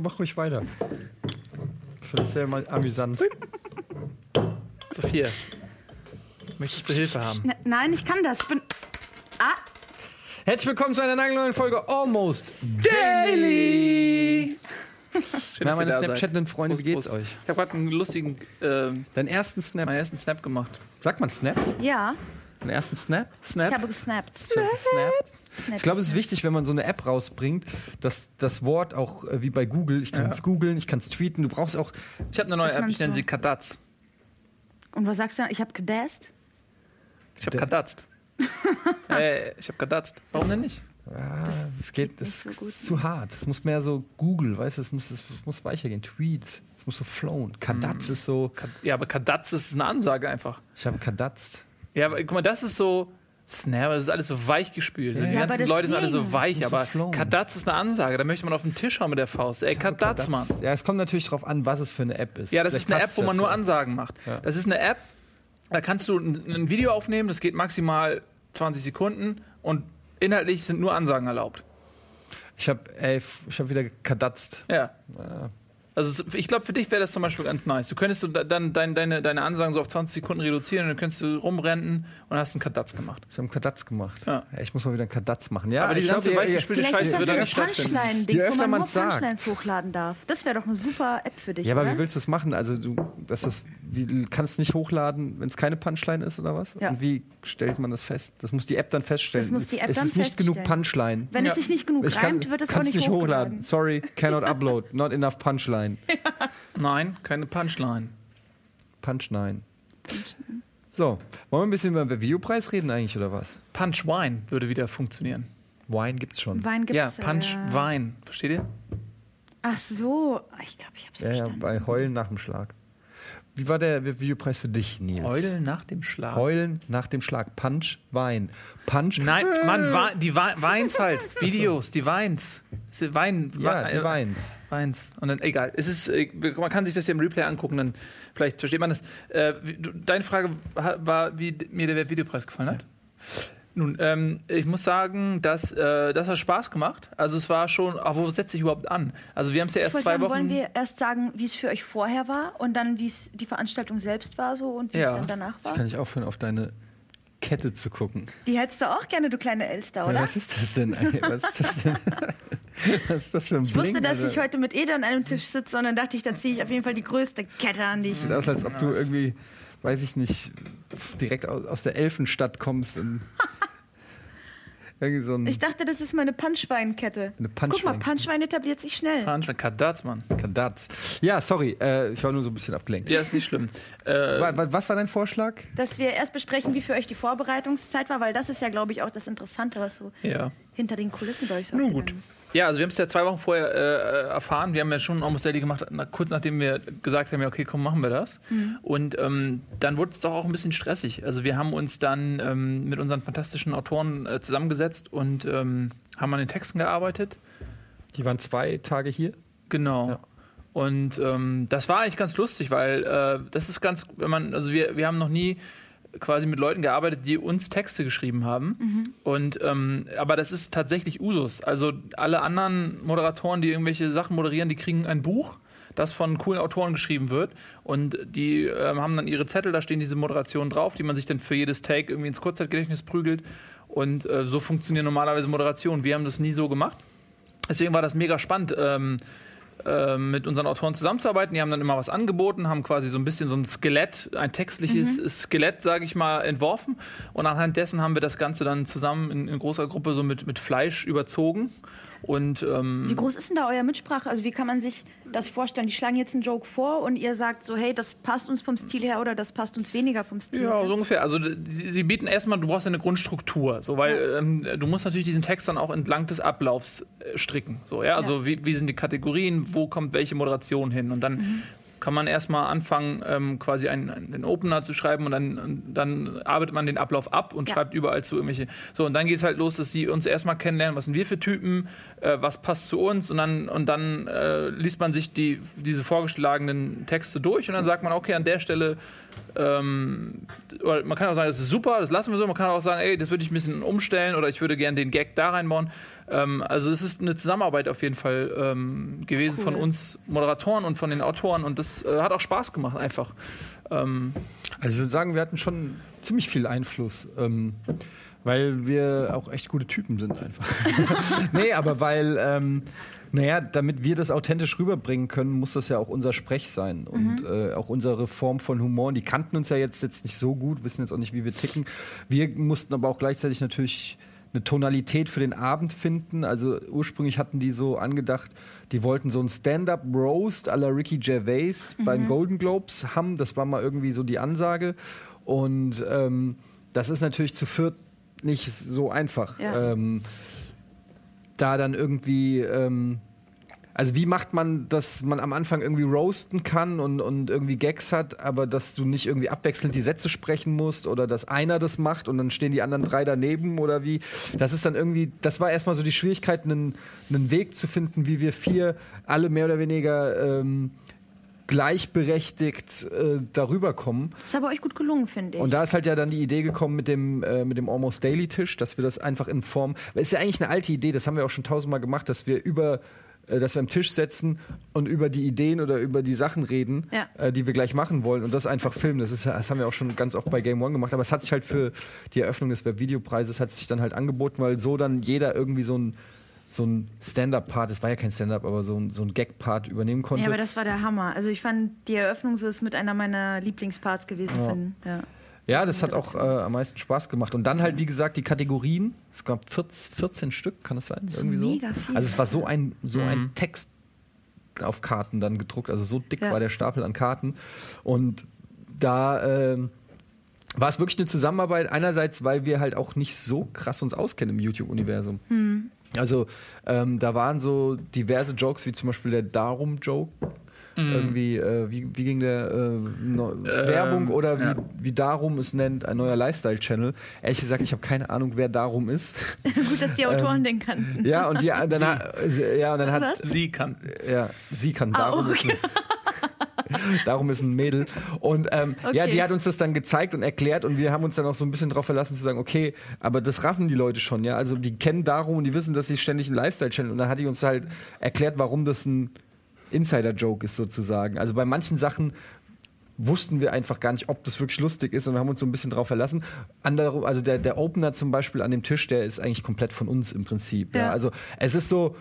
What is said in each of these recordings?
mach ruhig weiter. Ich finde es sehr mal amüsant. Sophia, möchtest du Hilfe haben? Ne- Nein, ich kann das. Ich bin. Ah, Herzlich willkommen zu einer nagelneuen Folge Almost Daily. Schön, Na, dass ihr meine da seid. snapchattenden Freunde, Prost, wie geht's Prost. euch? Ich habe gerade einen lustigen, ähm, Deinen ersten Snap. meinen ersten Snap gemacht. Sagt man Snap? ja, Deinen ersten Snap? Snap? ich habe gesnappt. Snap. Snap Ich glaube, es ist wichtig, wenn man so eine App rausbringt, dass das Wort auch äh, wie bei Google, ich kann es googeln, ich kann es tweeten, du brauchst auch. ich habe eine neue App, ich nenne sie Kadatz. Und was sagst du? Ich habe gedasst. Ich habe kadatzt. äh, ich habe kadatzt. Warum denn nicht? Ah, es geht, das so ist zu hart. Es muss mehr so Google, weißt du, es muss, es muss weicher gehen. Tweet, es muss so flowen. Kadatz ist so, Ja, aber kadatz ist eine Ansage einfach. ich habe kadatzt. Ja, aber guck mal, das ist so. Snap, das ist alles so weich gespült. Die Ja, aber ganzen Leute sind alle so weich, so aber flowen. Kadatz ist eine Ansage. Da möchte man auf den Tisch hauen mit der Faust. Ey, Kadatz, Mann. Ja, es kommt natürlich darauf an, was es für eine App ist. Ja, das Vielleicht ist eine App, wo man nur Ansagen macht. Ja. Das ist eine App, da kannst du ein, ein Video aufnehmen, das geht maximal 20 Sekunden und inhaltlich sind nur Ansagen erlaubt. Ich habe ich hab wieder kadatzt. Ja. Also ich glaube, für dich wäre das zum Beispiel ganz nice. Du könntest da- dann dein, deine, deine Ansagen so auf 20 Sekunden reduzieren und dann könntest du rumrennen und hast einen Kadatz gemacht. Ich habe einen Kadatz gemacht. Ja. ich muss mal wieder einen Kadatz machen. Ja, Aber die ich ganze glaub, weich ihr- gespielte Vielleicht ist Scheiße würde eine nicht stattfinden. Je öfter man sagt. Punchlines hochladen darf. Das wäre doch eine super App für dich, Ja, aber oder? wie willst du das machen? Also du, das ist, wie, du kannst nicht hochladen, wenn es keine Punchline ist oder was? Ja. Und wie stellt man das fest? Das muss die App dann feststellen. Das muss die App es dann ist nicht genug. Punchline. Wenn Ja. es sich nicht genug reimt, wird es auch nicht hochladen. Sorry, cannot upload. Not enough Punchline. Nein, keine Punchline. Punchline. So, wollen wir ein bisschen über den Videopreis reden eigentlich oder was? Punch Wine würde wieder funktionieren. Wine gibt's schon. Wein gibt's ja, Punch äh, Wein. Versteht ihr? Ach so, ich glaube, ich habe es Ja, ja, verstanden. bei Heulen nach dem Schlag. Wie war der Videopreis für dich, Nils? Heulen nach dem Schlag. Heulen nach dem Schlag. Punch, Wein. Punch. Nein, Mann, Wa- die Wa- Weins halt. Videos, die Weins. Wein, Ja, die äh, Weins. Weins. Und dann, egal. Es ist, äh, man kann sich das ja im Replay angucken, dann vielleicht versteht man das. Äh, deine Frage war, wie mir der Videopreis gefallen hat. Nun, ähm, ich muss sagen, dass äh, das hat Spaß gemacht. Also es war schon, aber wo setze ich überhaupt an? Also wir haben es ja Ich erst zwei sagen, Wochen. wollen wir erst sagen, wie es für euch vorher war und dann, wie es die Veranstaltung selbst war so und wie Ja. es dann danach Ich war? kann nicht aufhören, auf deine Kette zu gucken. Die hättest du auch gerne, du kleine Elster, Ja, oder? was ist das denn? eigentlich? Was ist das denn? Was ist das für ein Ich wusste, Bling, dass Alter? ich heute mit Eda an einem Tisch sitze und dann dachte ich, da ziehe ich auf jeden Fall die größte Kette an, die ich. Sieht aus, als ob du irgendwie, weiß ich nicht, direkt aus, aus der Elfenstadt kommst. So ein Ich dachte, das ist meine Punchweinkette. Eine Guck mal, Punchwein. Punchwein etabliert sich schnell. Punch, Kadatz, Mann. Kadatz. Ja, sorry, äh, ich war nur so ein bisschen abgelenkt. Ja, ist nicht schlimm. Äh, Wa- wa- Was war dein Vorschlag? Dass wir erst besprechen, wie für euch die Vorbereitungszeit war, weil das ist ja, glaube ich, auch das Interessante, was so ja. hinter den Kulissen bei euch so Nun gut. ist. Ja, also wir haben es ja zwei Wochen vorher äh, erfahren. Wir haben ja schon Almost Daily gemacht, na, kurz nachdem wir gesagt haben, ja, okay, komm, machen wir das. Und ähm, dann wurde es doch auch ein bisschen stressig. Also wir haben uns dann ähm, mit unseren fantastischen Autoren äh, zusammengesetzt und ähm, haben an den Texten gearbeitet. Die waren zwei Tage hier. Genau. Ja. Und ähm, das war eigentlich ganz lustig, weil äh, das ist ganz, wenn man, also wir, wir haben noch nie quasi mit Leuten gearbeitet, die uns Texte geschrieben haben. Und ähm, aber das ist tatsächlich Usus. Also alle anderen Moderatoren, die irgendwelche Sachen moderieren, die kriegen ein Buch, das von coolen Autoren geschrieben wird. Und die ähm, haben dann ihre Zettel, da stehen diese Moderationen drauf, die man sich dann für jedes Take irgendwie ins Kurzzeitgedächtnis prügelt. Und äh, so funktionieren normalerweise Moderationen. Wir haben das nie so gemacht. Deswegen war das mega spannend, ähm, mit unseren Autoren zusammenzuarbeiten. Die haben dann immer was angeboten, haben quasi so ein bisschen so ein Skelett, ein textliches Skelett, sage ich mal, entworfen. Und anhand dessen haben wir das Ganze dann zusammen in, in großer Gruppe so mit, mit Fleisch überzogen. Und ähm, Wie groß ist denn da euer Mitsprache? Also wie kann man sich das vorstellen? Die schlagen jetzt einen Joke vor und ihr sagt so, hey, das passt uns vom Stil her oder das passt uns weniger vom Stil Ja, her. so ungefähr. Also sie, sie bieten erstmal, du brauchst ja eine Grundstruktur, so weil ähm, du musst natürlich diesen Text dann auch entlang des Ablaufs äh, stricken. So, ja? Also Ja. Wie, wie sind die Kategorien, wo kommt welche Moderation hin? Und dann kann man erstmal anfangen, ähm, quasi einen, einen Opener zu schreiben und dann, und dann arbeitet man den Ablauf ab und Ja. schreibt überall zu irgendwelche. So, und dann geht es halt los, dass sie uns erstmal kennenlernen, was sind wir für Typen, äh, was passt zu uns und dann, und dann äh, liest man sich die, diese vorgeschlagenen Texte durch und dann sagt man, okay, an der Stelle ähm, oder man kann auch sagen, das ist super, das lassen wir so. Man kann auch sagen, ey, das würde ich ein bisschen umstellen oder ich würde gerne den Gag da reinbauen. Ähm, also es ist eine Zusammenarbeit auf jeden Fall ähm, gewesen Cool. von uns Moderatoren und von den Autoren und das äh, hat auch Spaß gemacht einfach. Ähm, Also ich würde sagen, wir hatten schon ziemlich viel Einfluss, ähm, weil wir auch echt gute Typen sind einfach. nee, aber weil, ähm, naja, damit wir das authentisch rüberbringen können, muss das ja auch unser Sprech sein und äh, auch unsere Form von Humor. Und die kannten uns ja jetzt, jetzt nicht so gut, wissen jetzt auch nicht, wie wir ticken. Wir mussten aber auch gleichzeitig natürlich eine Tonalität für den Abend finden. Also ursprünglich hatten die so angedacht, die wollten so ein Stand-up-Roast à la Ricky Gervais bei den Golden Globes haben. Das war mal irgendwie so die Ansage. Und ähm, das ist natürlich zu viert nicht so einfach. Ja. Ähm, da dann irgendwie, ähm, also wie macht man, dass man am Anfang irgendwie roasten kann und, und irgendwie Gags hat, aber dass du nicht irgendwie abwechselnd die Sätze sprechen musst oder dass einer das macht und dann stehen die anderen drei daneben oder wie. Das ist dann irgendwie, das war erstmal so die Schwierigkeit, einen, einen Weg zu finden, wie wir vier alle mehr oder weniger ähm, gleichberechtigt äh, darüber kommen. Ist aber euch gut gelungen, finde ich. Und da ist halt ja dann die Idee gekommen mit dem, äh, mit dem Almost Daily Tisch, dass wir das einfach in Form. ist ja eigentlich eine alte Idee, das haben wir auch schon tausendmal gemacht, dass wir über dass wir am Tisch setzen und über die Ideen oder über die Sachen reden, Ja. äh, die wir gleich machen wollen und das einfach filmen. Das, ist, das haben wir auch schon ganz oft bei Game One gemacht, aber es hat sich halt für die Eröffnung des Webvideopreises hat sich dann halt angeboten, weil so dann jeder irgendwie so ein so ein Stand-up-Part, das war ja kein Stand-up, aber so ein, so ein Gag-Part übernehmen konnte. ja, aber das war der Hammer. Also ich fand, die Eröffnung so ist mit einer meiner Lieblingsparts gewesen. Ja. Von, ja. Ja, das hat auch äh, am meisten Spaß gemacht. Und dann halt, wie gesagt, die Kategorien. Es gab 14, 14 Stück, kann das sein? ist Irgendwie mega so. viel. Also es war so ein, so Mhm. ein Text auf Karten dann gedruckt. Also so dick Ja. war der Stapel an Karten. Und da ähm, war es wirklich eine Zusammenarbeit. Einerseits, weil wir halt auch nicht so krass uns auskennen im YouTube-Universum. Hm. Also ähm, da waren so diverse Jokes, wie zum Beispiel der Darum-Joke. Mhm. Irgendwie, äh, wie, wie ging der äh, Neu- Werbung oder wie, ja. wie Darum es nennt, ein neuer Lifestyle-Channel. Ehrlich gesagt, ich habe keine Ahnung, wer Darum ist. Gut, dass die Autoren den kannten. ja, und die, dann hat, ja, und dann hat Was? sie kann. ja, sie kann. Ah, Darum, ist, ein, darum ist ein Mädel. Und ähm, ja, Okay. die hat uns das dann gezeigt und erklärt und wir haben uns dann auch so ein bisschen darauf verlassen zu sagen, okay, aber das raffen die Leute schon, ja. Also die kennen Darum und die wissen, dass sie ständig einen Lifestyle-Channel und dann hat die uns halt erklärt, warum das ein Insider-Joke ist sozusagen. Also bei manchen Sachen wussten wir einfach gar nicht, ob das wirklich lustig ist und haben uns so ein bisschen drauf verlassen. Andere, also der, der Opener zum Beispiel an dem Tisch, der ist eigentlich komplett von uns im Prinzip. Ja. Ja. Also es ist so,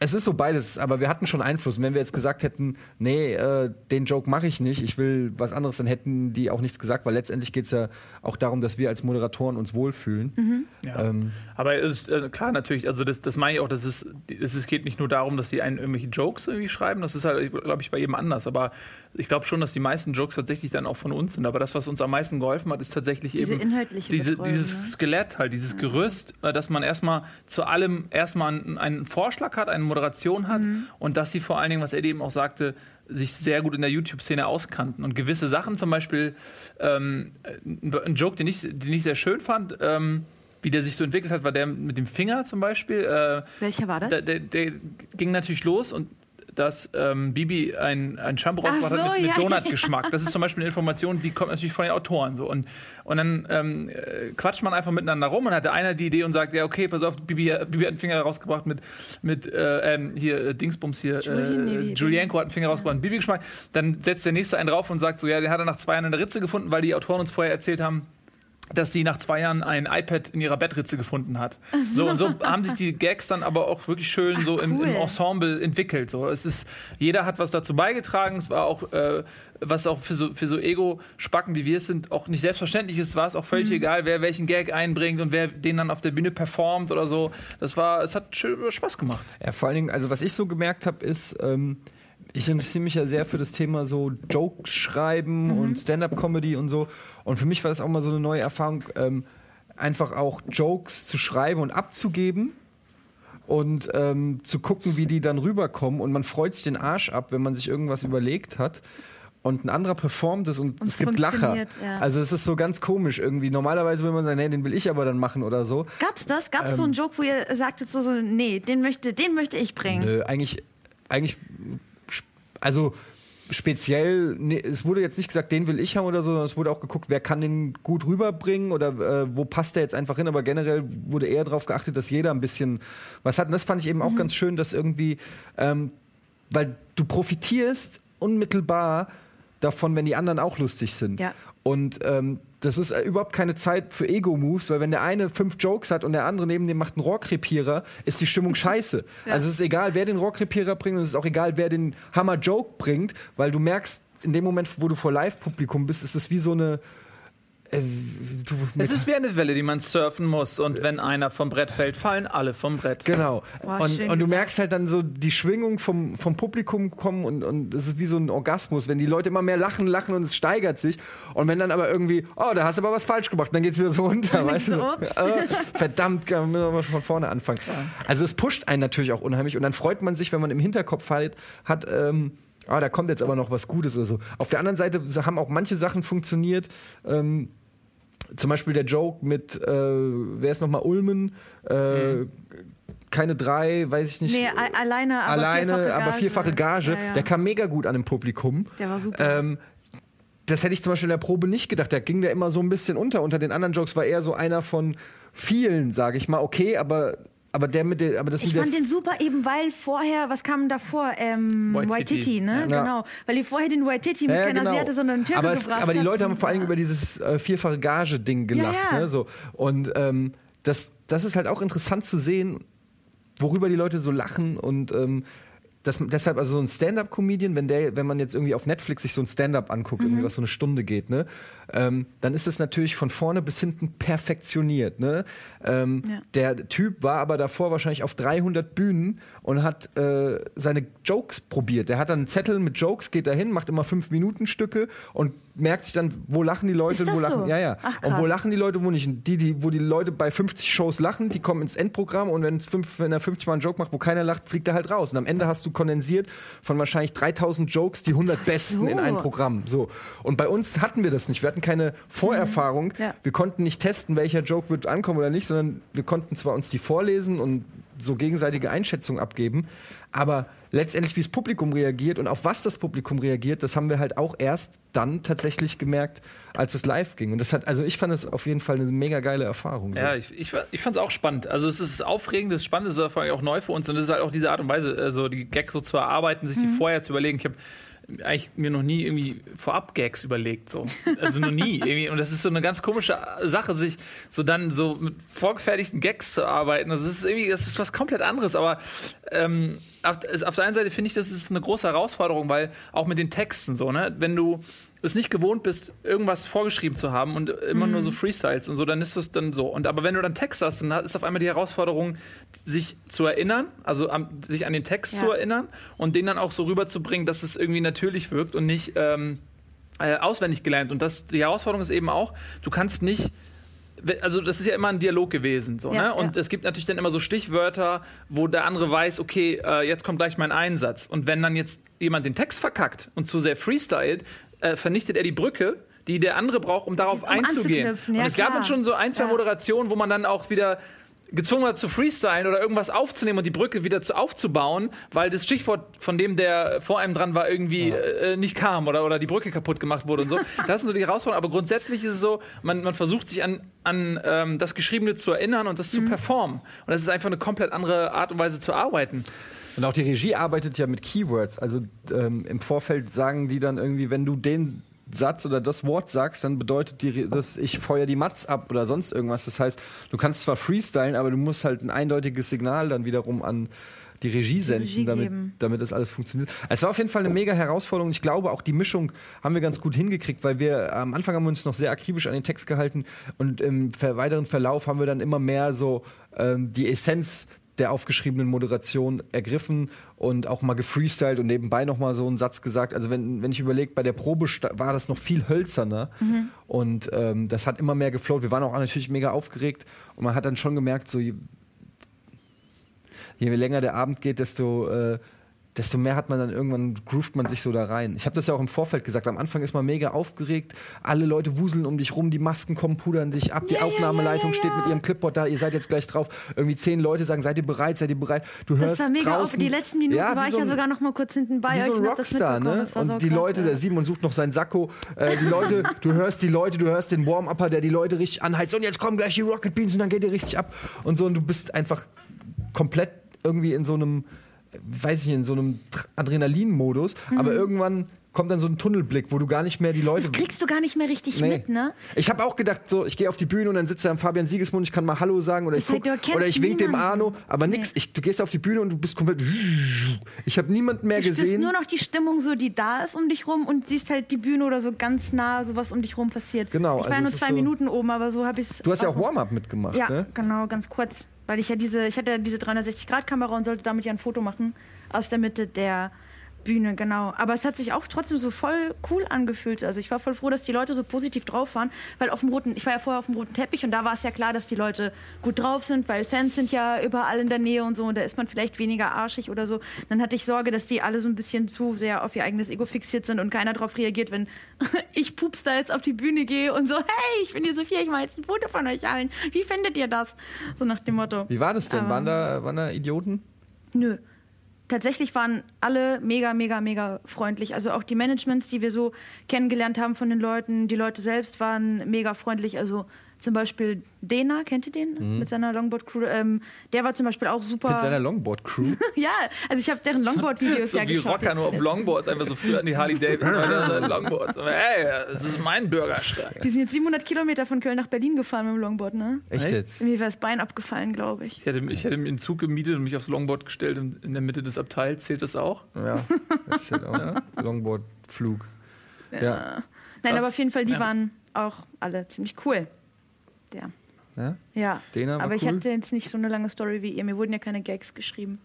es ist so beides, aber wir hatten schon Einfluss. Und wenn wir jetzt gesagt hätten, nee, äh, den Joke mache ich nicht, ich will was anderes, dann hätten die auch nichts gesagt, weil letztendlich geht es ja auch darum, dass wir als Moderatoren uns wohlfühlen. Ja. Ähm, Aber es ist äh, klar, natürlich, also das, das meine ich auch, dass es, es geht nicht nur darum, dass sie einen irgendwelche Jokes irgendwie schreiben, das ist halt, glaube ich, bei jedem anders. Aber ich glaube schon, dass die meisten Jokes tatsächlich dann auch von uns sind. Aber das, was uns am meisten geholfen hat, ist tatsächlich Diese eben diese, dieses ne? Skelett halt, dieses Gerüst, äh, dass man erstmal zu allem erstmal einen, einen Vorschlag hat, eine Moderation hat Mhm. und dass sie vor allen Dingen, was Eddie eben auch sagte, sich sehr gut in der YouTube-Szene auskannten und gewisse Sachen, zum Beispiel ähm, ein ein Joke, den ich, den ich sehr schön fand, ähm, wie der sich so entwickelt hat, war der mit dem Finger zum Beispiel. Äh, Welcher war das? der, der, der ging natürlich los und dass ähm, Bibi ein, ein Shampoo Ach rausgebracht hat so, mit, mit ja, Donutgeschmack. Das ist zum Beispiel eine Information, die kommt natürlich von den Autoren. So. Und, und dann ähm, äh, quatscht man einfach miteinander rum und hat der einer die Idee und sagt, ja, okay, pass auf, Bibi, Bibi hat einen Finger rausgebracht mit, mit äh, ähm, hier, äh, Dingsbums hier, äh, Julienko hat einen Finger rausgebracht, mit Bibi-Geschmack. Dann setzt der nächste einen drauf und sagt so, ja, den hat er nach zwei Jahren in der Ritze gefunden, weil die Autoren uns vorher erzählt haben, dass sie nach zwei Jahren ein iPad in ihrer Bettritze gefunden hat. So und so haben sich die Gags dann aber auch wirklich schön so im, im cool. Ensemble entwickelt. So, es ist, jeder hat was dazu beigetragen. Es war auch, äh, was auch für so, für so Ego-Spacken wie wir es sind, auch nicht selbstverständlich ist, war es auch völlig egal, wer welchen Gag einbringt und wer den dann auf der Bühne performt oder so. Das war, es hat schön, Spaß gemacht. Ja, vor allen Dingen, also was ich so gemerkt habe, ist, ähm, ich interessiere mich ja sehr für das Thema so Jokes schreiben und Stand-up-Comedy und so. Und für mich war das auch mal so eine neue Erfahrung, ähm, einfach auch Jokes zu schreiben und abzugeben und ähm, zu gucken, wie die dann rüberkommen. Und man freut sich den Arsch ab, wenn man sich irgendwas überlegt hat. Und ein anderer performt es und, Und es es gibt Lacher. ja. Also es ist so ganz komisch irgendwie. Normalerweise will man sagen, nee, den will ich aber dann machen oder so. Gab's das? Gab's Ähm. so einen Joke, wo ihr sagtet so, so nee, den möchte, den möchte ich bringen? Nö, eigentlich, eigentlich, also speziell, nee, es wurde jetzt nicht gesagt, den will ich haben oder so, sondern es wurde auch geguckt, wer kann den gut rüberbringen oder äh, wo passt der jetzt einfach hin. Aber generell wurde eher darauf geachtet, dass jeder ein bisschen was hat. Und das fand ich eben auch ganz schön, dass irgendwie, ähm, weil du profitierst unmittelbar davon, wenn die anderen auch lustig sind. Ja. Und ähm, das ist äh, überhaupt keine Zeit für Ego-Moves, weil wenn der eine fünf Jokes hat und der andere neben dem macht einen Rohrkrepierer, ist die Stimmung scheiße. Also es ist egal, wer den Rohrkrepierer bringt und es ist auch egal, wer den Hammer-Joke bringt, weil du merkst, in dem Moment, wo du vor Live-Publikum bist, ist es wie so eine. Äh, du, Es ist wie eine Welle, die man surfen muss. Und wenn einer vom Brett fällt, fallen alle vom Brett. Genau. Boah, und, und du merkst halt dann so die Schwingung vom, vom Publikum kommen und, und es ist wie so ein Orgasmus, wenn die Leute immer mehr lachen, lachen und es steigert sich. Und wenn dann aber irgendwie, oh, da hast du aber was falsch gemacht, dann geht es wieder so runter, weißt du? so. Äh, verdammt, kann man mal von vorne anfangen. Also es pusht einen natürlich auch unheimlich und dann freut man sich, wenn man im Hinterkopf halt hat, ähm, ah, da kommt jetzt aber noch was Gutes oder so. Auf der anderen Seite haben auch manche Sachen funktioniert. Ähm, zum Beispiel der Joke mit, äh, wer ist nochmal Ulmen? Äh, Keine drei, weiß ich nicht. Nee, alleine, aber alleine, vierfache aber Gage. vierfache Gage. Ja, ja. Der kam mega gut an dem Publikum. Der war super. Ähm, das hätte ich zum Beispiel in der Probe nicht gedacht. Da ging der immer so ein bisschen unter. Unter den anderen Jokes war er so einer von vielen, sage ich mal. Okay, aber, aber der mit der, aber das Ich mit der fand den super, eben weil vorher, was kam davor? Ähm, Waititi. Waititi, ne? Ja. Genau. Weil die vorher den Waititi mit Ja, keiner genau. Asiate, sondern einen Türke aber, es, gebracht aber die. Leute haben vor allem ja. über dieses äh, vierfache Gage-Ding gelacht. Ja, ja. Ne? So. Und ähm, das, das ist halt auch interessant zu sehen, worüber die Leute so lachen und ähm, das, deshalb also so ein Stand-up-Comedian, wenn der, wenn man jetzt irgendwie auf Netflix sich so ein Stand-up anguckt, Mhm. irgendwie was so eine Stunde geht, ne, ähm, dann ist es natürlich von vorne bis hinten perfektioniert, ne. Ähm, Ja. Der Typ war aber davor wahrscheinlich auf 300 Bühnen und hat äh, seine Jokes probiert. Der hat dann einen Zettel mit Jokes, geht dahin, macht immer fünf Minuten Stücke und merkt sich dann, wo lachen die Leute, das wo lachen, so? ja ja, Ach, und wo lachen die Leute, wo nicht. Die, die, wo die Leute bei 50 Shows lachen, die kommen ins Endprogramm und wenn, fünf, wenn er 50 Mal einen Joke macht, wo keiner lacht, fliegt er halt raus. Und am Ende hast du kondensiert von wahrscheinlich 3000 Jokes die 100 besten in ein Programm. So. Und bei uns hatten wir das nicht. Wir hatten keine Vorerfahrung. Ja. Wir konnten nicht testen, welcher Joke wird ankommen oder nicht, sondern wir konnten zwar uns die vorlesen und so gegenseitige Einschätzungen abgeben, aber letztendlich, wie das Publikum reagiert und auf was das Publikum reagiert, das haben wir halt auch erst dann tatsächlich gemerkt, als es live ging. Und das hat, also ich fand es auf jeden Fall eine mega geile Erfahrung. So. Ja, ich, ich, ich fand es auch spannend. Also es ist aufregend, es ist spannend, es war vor allem auch neu für uns und es ist halt auch diese Art und Weise, also die Gags so zu erarbeiten, sich die vorher zu überlegen. Ich habe eigentlich mir noch nie irgendwie vorab Gags überlegt, so. Also noch nie. irgendwie. Und das ist so eine ganz komische Sache, sich so dann so mit vorgefertigten Gags zu arbeiten. Das ist irgendwie, das ist was komplett anderes. Aber ähm, auf, auf der einen Seite finde ich, das ist eine große Herausforderung, weil auch mit den Texten so, ne, wenn du es nicht gewohnt bist, irgendwas vorgeschrieben zu haben und immer nur so Freestyles und so, dann ist das dann so. Und aber wenn du dann Text hast, dann ist auf einmal die Herausforderung, sich zu erinnern, also am, sich an den Text Ja. zu erinnern und den dann auch so rüberzubringen, dass es irgendwie natürlich wirkt und nicht ähm, äh, auswendig gelernt. Und das, die Herausforderung ist eben auch, du kannst nicht also das ist ja immer ein Dialog gewesen. So, Ja, ne? Und ja. es gibt natürlich dann immer so Stichwörter, wo der andere weiß, okay, äh, jetzt kommt gleich mein Einsatz. Und wenn dann jetzt jemand den Text verkackt und zu sehr freestylt, äh, vernichtet er die Brücke, die der andere braucht, um darauf Um einzugehen. anzuknüpfen, und ja, es gab klar. dann schon so ein, zwei Ja. Moderationen, wo man dann auch wieder gezwungen war zu freestylen oder irgendwas aufzunehmen und die Brücke wieder zu aufzubauen, weil das Stichwort, von dem der vor einem dran war, irgendwie äh, nicht kam oder, oder die Brücke kaputt gemacht wurde und so. Das sind so die Herausforderungen. Aber grundsätzlich ist es so, man, man versucht sich an, an ähm, das Geschriebene zu erinnern und das zu performen. Und das ist einfach eine komplett andere Art und Weise zu arbeiten. Und auch die Regie arbeitet ja mit Keywords. Also ähm, im Vorfeld sagen die dann irgendwie, wenn du den Satz oder das Wort sagst, dann bedeutet die, Re- das, ich feuer die Mats ab oder sonst irgendwas. Das heißt, du kannst zwar freestylen, aber du musst halt ein eindeutiges Signal dann wiederum an die Regie senden, Regie damit, damit das alles funktioniert. Es war auf jeden Fall eine mega Herausforderung. Ich glaube, auch die Mischung haben wir ganz gut hingekriegt, weil wir am Anfang haben wir uns noch sehr akribisch an den Text gehalten und im weiteren Verlauf haben wir dann immer mehr so ähm, die Essenz der aufgeschriebenen Moderation ergriffen und auch mal gefreestylt und nebenbei noch mal so einen Satz gesagt. Also wenn, wenn ich überlege, bei der Probe war das noch viel hölzerner und ähm, das hat immer mehr geflowt. Wir waren auch natürlich mega aufgeregt und man hat dann schon gemerkt, so je, je länger der Abend geht, desto, äh, desto mehr hat man dann irgendwann, groovt man sich so da rein. Ich habe das ja auch im Vorfeld gesagt. Am Anfang ist man mega aufgeregt. Alle Leute wuseln um dich rum, die Masken kommen, pudern dich ab. Die Ja, ja, Aufnahmeleitung ja, ja, steht ja. mit ihrem Clipboard da. Ihr seid jetzt gleich drauf. Irgendwie zehn Leute sagen, seid ihr bereit, seid ihr bereit? Du Das hörst war mega auf. draußen, Die letzten Minuten Ja, war ich so ja ein- sogar noch mal kurz hinten bei wie so ein Rockstar, ne? Und so die krass, Leute, ja. der Simon sucht noch seinen Sakko. Äh, die Leute, du hörst die Leute, du hörst den Warm-Upper, der die Leute richtig anheizt. Und jetzt kommen gleich die Rocket Beans und dann geht ihr richtig ab. Und so, und du bist einfach komplett irgendwie in so einem, weiß ich nicht, in so einem Adrenalin-Modus. Aber irgendwann kommt dann so ein Tunnelblick, wo du gar nicht mehr die Leute. Das kriegst du gar nicht mehr richtig Nee. mit, ne? Ich habe auch gedacht, so, ich gehe auf die Bühne und dann sitzt da Fabian Siegesmund, ich kann mal Hallo sagen oder ich, Das heißt, guck, du erkennst oder ich wink dem. Arno, aber nix. Nee. Ich, du gehst auf die Bühne und du bist komplett. Ich habe niemanden mehr Du gesehen. nur noch die Stimmung so, die da ist um dich rum und siehst halt die Bühne oder so ganz nah, so was um dich rum passiert. Genau, Ich war also nur zwei so- Minuten oben, aber so habe ich es. Du hast ja auch Warm-up mitgemacht, Ja, ne? genau, ganz kurz. Weil ich ja diese, ich hatte ja diese 360-Grad-Kamera und sollte damit ja ein Foto machen aus der Mitte der Bühne, genau. Aber es hat sich auch trotzdem so voll cool angefühlt. Also ich war voll froh, dass die Leute so positiv drauf waren, weil auf dem roten, ich war ja vorher auf dem roten Teppich und da war es ja klar, dass die Leute gut drauf sind, weil Fans sind ja überall in der Nähe und so und da ist man vielleicht weniger arschig oder so. Dann hatte ich Sorge, dass die alle so ein bisschen zu sehr auf ihr eigenes Ego fixiert sind und keiner darauf reagiert, wenn ich pups da jetzt auf die Bühne gehe und so, hey, ich bin die Sophia, ich mache jetzt ein Foto von euch allen. Wie findet ihr das? So nach dem Motto. Wie war das denn? Ähm, waren, da, waren da Idioten? Nö. Tatsächlich waren alle mega, mega, mega freundlich. Also auch die Managements, die wir so kennengelernt haben von den Leuten, die Leute selbst waren mega freundlich. Also zum Beispiel Dena, kennt ihr den? Mit seiner Longboard-Crew. Ähm, der war zum Beispiel auch super. Mit seiner Longboard-Crew? ja, also ich habe deren Longboard-Videos So ja wie geschaut. Rocker nur auf Longboards, einfach so früher an die Harley Davidson Longboards. Aber ey, das ist mein Bürgersteig. Die sind jetzt 700 Kilometer von Köln nach Berlin gefahren mit dem Longboard, ne? Echt jetzt? Mir wäre das Bein abgefallen, glaube ich. Ich hätte, ich hätte mir einen Zug gemietet und mich aufs Longboard gestellt in, in der Mitte des Abteils. Zählt das auch? Ja, das ist halt auch Longboard-Flug. Ja. Nein, Krass. aber auf jeden Fall, die Ja. waren auch alle ziemlich cool. Ja. ja? Ja, war aber ich cool? hatte jetzt nicht so eine lange Story wie ihr. Mir wurden ja keine Gags geschrieben.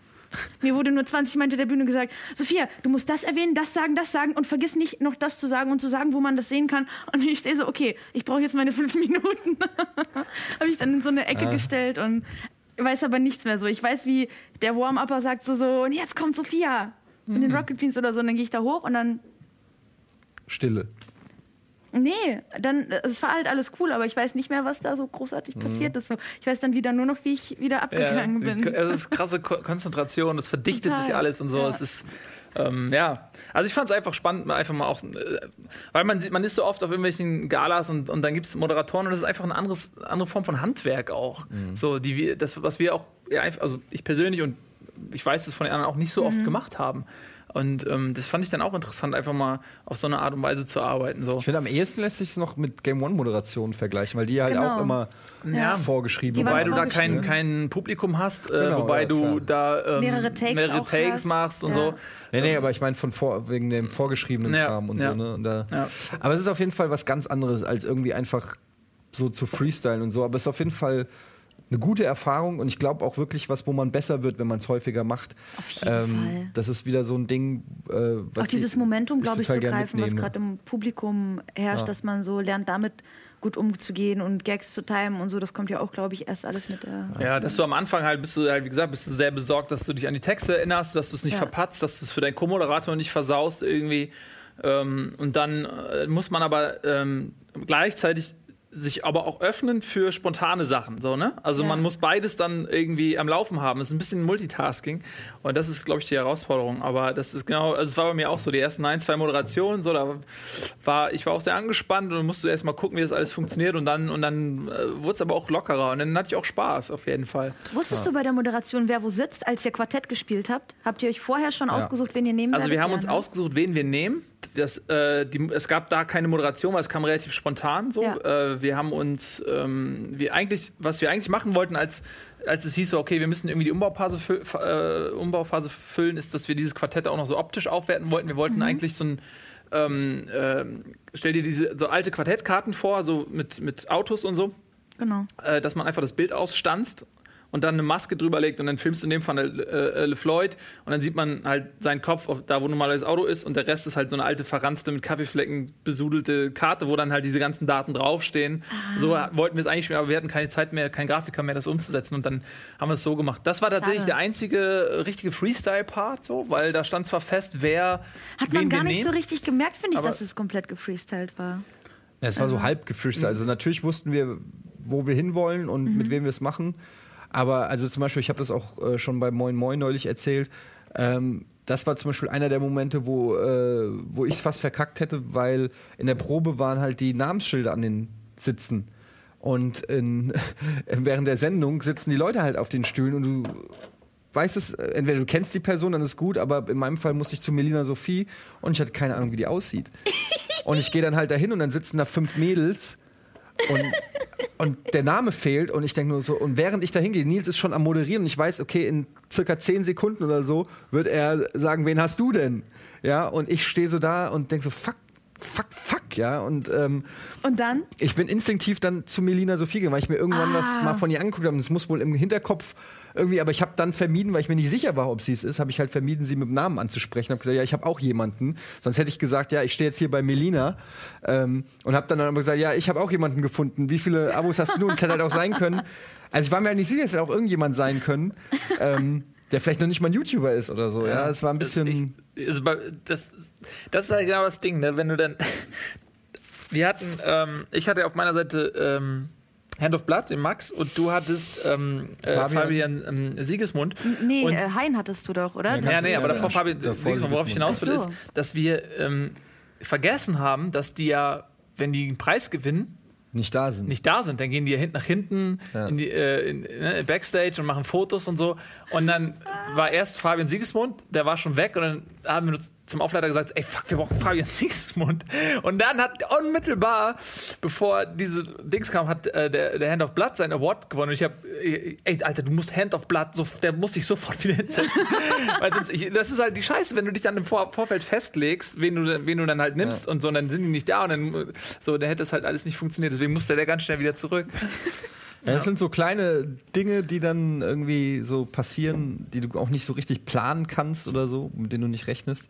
Mir wurde nur 20 Mal hinter der Bühne gesagt, Sophia, du musst das erwähnen, das sagen, das sagen und vergiss nicht noch das zu sagen und zu sagen, wo man das sehen kann. Und ich stehe so, okay, ich brauche jetzt meine fünf Minuten. Habe ich dann in so eine Ecke Ah. gestellt und weiß aber nichts mehr so. Ich weiß, wie der Warm-Upper sagt so, so, und jetzt kommt Sophia mit Mhm. den Rocket Beans oder so. Und dann gehe ich da hoch und dann Stille. Nee, dann, es war halt alles cool, aber ich weiß nicht mehr, was da so Mhm. großartig passiert ist. So, Ich weiß dann wieder nur noch, wie ich wieder abgegangen bin. Es ist krasse Ko Konzentration, es verdichtet Total. sich alles und so. Ja. Es ist, ähm, ja. Also ich fand es einfach spannend, einfach mal auch, äh, weil man, sieht- man ist so oft auf irgendwelchen Galas und, und dann gibt es Moderatoren und das ist einfach eine anderes, andere Form von Handwerk auch. Mhm. So, die wir, das, was wir auch, ja, also ich persönlich und ich weiß es von den anderen auch nicht so Mhm. oft gemacht haben. Und ähm, das fand ich dann auch interessant, einfach mal auf so eine Art und Weise zu arbeiten. So. Ich finde, am ehesten lässt sich es noch mit Game One-Moderationen vergleichen, weil die halt Genau. auch immer Ja. vorgeschrieben Die waren Wobei du da kein, kein Publikum hast, äh, Genau, wobei ja, du da ähm, Mehrere Takes mehrere Takes machst und Ja. so. Nee, nee, aber ich meine von vor, wegen dem vorgeschriebenen Ja, Kram und ja. so, ne? Und da, Ja. Aber es ist auf jeden Fall was ganz anderes, als irgendwie einfach so zu freestylen und so. Aber es ist auf jeden Fall eine gute Erfahrung und ich glaube auch wirklich was, wo man besser wird, wenn man es häufiger macht. Auf jeden Fall. Das ist wieder so ein Ding, äh, was Auch dieses ich- Momentum, glaube ich, zu greifen, was gerade im Publikum herrscht, Ja. dass man so lernt, damit gut umzugehen und Gags zu timen und so. Das kommt ja auch, glaube ich, erst alles mit der. Ja, dass du am Anfang halt bist du halt, wie gesagt, bist du sehr besorgt, dass du dich an die Texte erinnerst, dass du es nicht Ja. verpatzt, dass du es für deinen Co-Moderator nicht versaust irgendwie. Ähm, und dann äh, muss man aber ähm, gleichzeitig sich aber auch öffnen für spontane Sachen, so, ne? Also Ja. man muss beides dann irgendwie am Laufen haben. Es ist ein bisschen Multitasking und das ist, glaube ich, die Herausforderung. Aber das ist genau, also es war bei mir auch so, die ersten ein, zwei Moderationen, so, da war, ich war auch sehr angespannt und musste erst mal gucken, wie das alles funktioniert und dann, und dann äh, wurde es aber auch lockerer und dann hatte ich auch Spaß, auf jeden Fall. Wusstest du bei der Moderation, wer wo sitzt, als ihr Quartett gespielt habt? Habt ihr euch vorher schon ausgesucht, wen ihr nehmen Also wir haben uns Ja, ausgesucht, wen wir nehmen. Das, äh, die, es gab da keine Moderation, weil es kam relativ spontan so. Ja. Äh, wir haben uns, ähm, wir eigentlich, was wir eigentlich machen wollten, als, als es hieß, so, okay, wir müssen irgendwie die Umbauphase, fü äh, Umbauphase füllen, ist, dass wir dieses Quartett auch noch so optisch aufwerten wollten. Wir Mhm. wollten eigentlich so ein ähm, ähm, stell dir diese so alte Quartettkarten vor, so mit, mit Autos und so Genau. äh, dass man einfach das Bild ausstanzt und dann eine Maske drüber legt und dann filmst du in dem Fall äh, äh, Floyd und dann sieht man halt seinen Kopf, auf, da wo normalerweise das Auto ist und der Rest ist halt so eine alte verranzte mit Kaffeeflecken besudelte Karte, wo dann halt diese ganzen Daten draufstehen. Ah. So wollten wir es eigentlich spielen, aber wir hatten keine Zeit mehr, kein Grafiker mehr, das umzusetzen und dann haben wir es so gemacht. Das war tatsächlich Schade. der einzige richtige Freestyle-Part, so, weil da stand zwar fest, wer. Hat man gar nicht nehmen, so richtig gemerkt, finde ich, dass es komplett gefreestylt war. Ja, es war so halb gefreestylt. Also natürlich wussten wir, wo wir hinwollen und mhm. mit wem wir es machen. Aber also zum Beispiel, ich habe das auch äh, schon bei Moin Moin neulich erzählt. Ähm, das war zum Beispiel einer der Momente, wo, äh, wo ich es fast verkackt hätte, weil in der Probe waren halt die Namensschilder an den Sitzen. Und in, während der Sendung sitzen die Leute halt auf den Stühlen und du weißt es, entweder du kennst die Person, dann ist gut, aber in meinem Fall musste ich zu Melina Sophie und ich hatte keine Ahnung, wie die aussieht. Und ich gehe dann halt dahin und dann sitzen da fünf Mädels und, und der Name fehlt und ich denke nur so, und während ich da hingehe, Nils ist schon am Moderieren und ich weiß, okay, in circa zehn Sekunden oder so wird er sagen, wen hast du denn? Ja, und ich stehe so da und denke so, fuck, fuck, fuck, ja. Und, ähm, und dann? Ich bin instinktiv dann zu Melina Sophie gegangen, weil ich mir irgendwann ah. was mal von ihr angeguckt habe. Und es muss wohl im Hinterkopf irgendwie, aber ich habe dann vermieden, weil ich mir nicht sicher war, ob sie es ist, habe ich halt vermieden, sie mit dem Namen anzusprechen. Habe gesagt, ja, ich habe auch jemanden. Sonst hätte ich gesagt, ja, ich stehe jetzt hier bei Melina ähm, und habe dann aber gesagt, ja, ich habe auch jemanden gefunden. Wie viele Abos hast du? Und es hätte halt auch sein können. Also ich war mir halt nicht sicher, es hätte auch irgendjemand sein können. Ähm, der vielleicht noch nicht mal ein YouTuber ist oder so. Ja, es war ein bisschen. Das, das, das, ist halt genau das Ding, ne? Wenn du dann. Wir hatten, ähm, ich hatte auf meiner Seite ähm, Hand of Blood, den Max, und du hattest ähm, äh, Fabian, Fabian ähm, Siegesmund. Nee, und, äh, Hein hattest du doch, oder? Ja, nee, aber davor Fabian Siegesmund, worauf ich hinaus will, so. ist, dass wir ähm, vergessen haben, dass die ja, wenn die einen Preis gewinnen, nicht da sind. Nicht da sind. Dann gehen die ja nach hinten ja. in die äh, in, ne, Backstage und machen Fotos und so. Und dann war erst Fabian Siegesmund, der war schon weg und dann haben wir zum Aufleiter gesagt, ey, fuck, wir brauchen Fabian Siegesmund. Und dann hat unmittelbar, bevor diese Dings kam, hat äh, der, der Hand of Blood seinen Award gewonnen. Und ich habe, äh, ey, Alter, du musst Hand of Blood, so, der muss sich sofort wieder hinsetzen. Weil sonst, ich, das ist halt die Scheiße, wenn du dich dann im Vor Vorfeld festlegst, wen du, wen du dann halt nimmst ja. und so, und dann sind die nicht da und dann, so, dann hätte es halt alles nicht funktioniert. Deswegen musste der ganz schnell wieder zurück. Ja, das sind so kleine Dinge, die dann irgendwie so passieren, die du auch nicht so richtig planen kannst oder so, mit denen du nicht rechnest,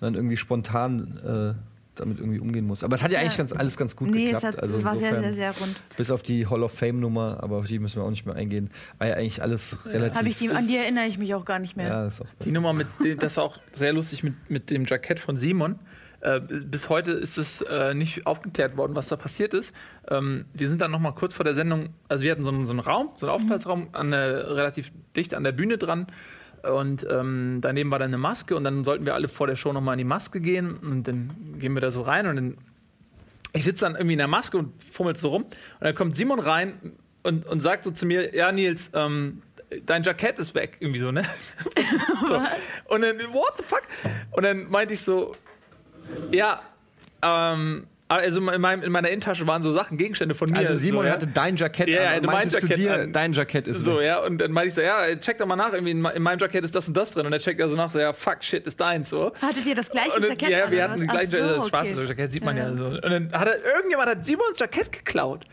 dann irgendwie spontan äh, damit irgendwie umgehen musst. Aber es hat ja, ja. eigentlich ganz, alles ganz gut nee, geklappt. Es hat, also war insofern, sehr, sehr, sehr rund. Bis auf die Hall of Fame-Nummer, aber auf die müssen wir auch nicht mehr eingehen. War ja eigentlich alles relativ. Hab ich die, an die erinnere ich mich auch gar nicht mehr. Ja, das die Nummer mit dem, das war auch sehr lustig mit, mit dem Jackett von Simon. Äh, bis heute ist es äh, nicht aufgeklärt worden, was da passiert ist. Ähm, wir sind dann noch mal kurz vor der Sendung, also wir hatten so einen, so einen Raum, so einen Aufenthaltsraum an der, relativ dicht an der Bühne dran. Und ähm, daneben war dann eine Maske und dann sollten wir alle vor der Show noch mal in die Maske gehen und dann gehen wir da so rein und dann ich sitze dann irgendwie in der Maske und fummel so rum und dann kommt Simon rein und, und sagt so zu mir, ja Nils, ähm, dein Jackett ist weg, irgendwie so, ne? so. Und dann, what the fuck? Und dann meinte ich so, ja, ähm, also in, meinem, in, meiner Innentasche waren so Sachen, Gegenstände von mir. Also Simon so, hatte dein Jackett ja, an und meinte zu dir, an. dein Jackett ist So, weg. ja, und dann meinte ich so, ja, check doch mal nach, irgendwie in, in, meinem Jackett ist das und das drin. Und er checkt er so nach, so, ja, fuck, shit, ist deins, so. Hattet ihr das gleiche und dann, Jackett Ja, wir hatten das gleiche, so, das schwarze okay. Jackett, sieht man ja. ja. so. Und dann hat er, irgendjemand hat Simons Jackett geklaut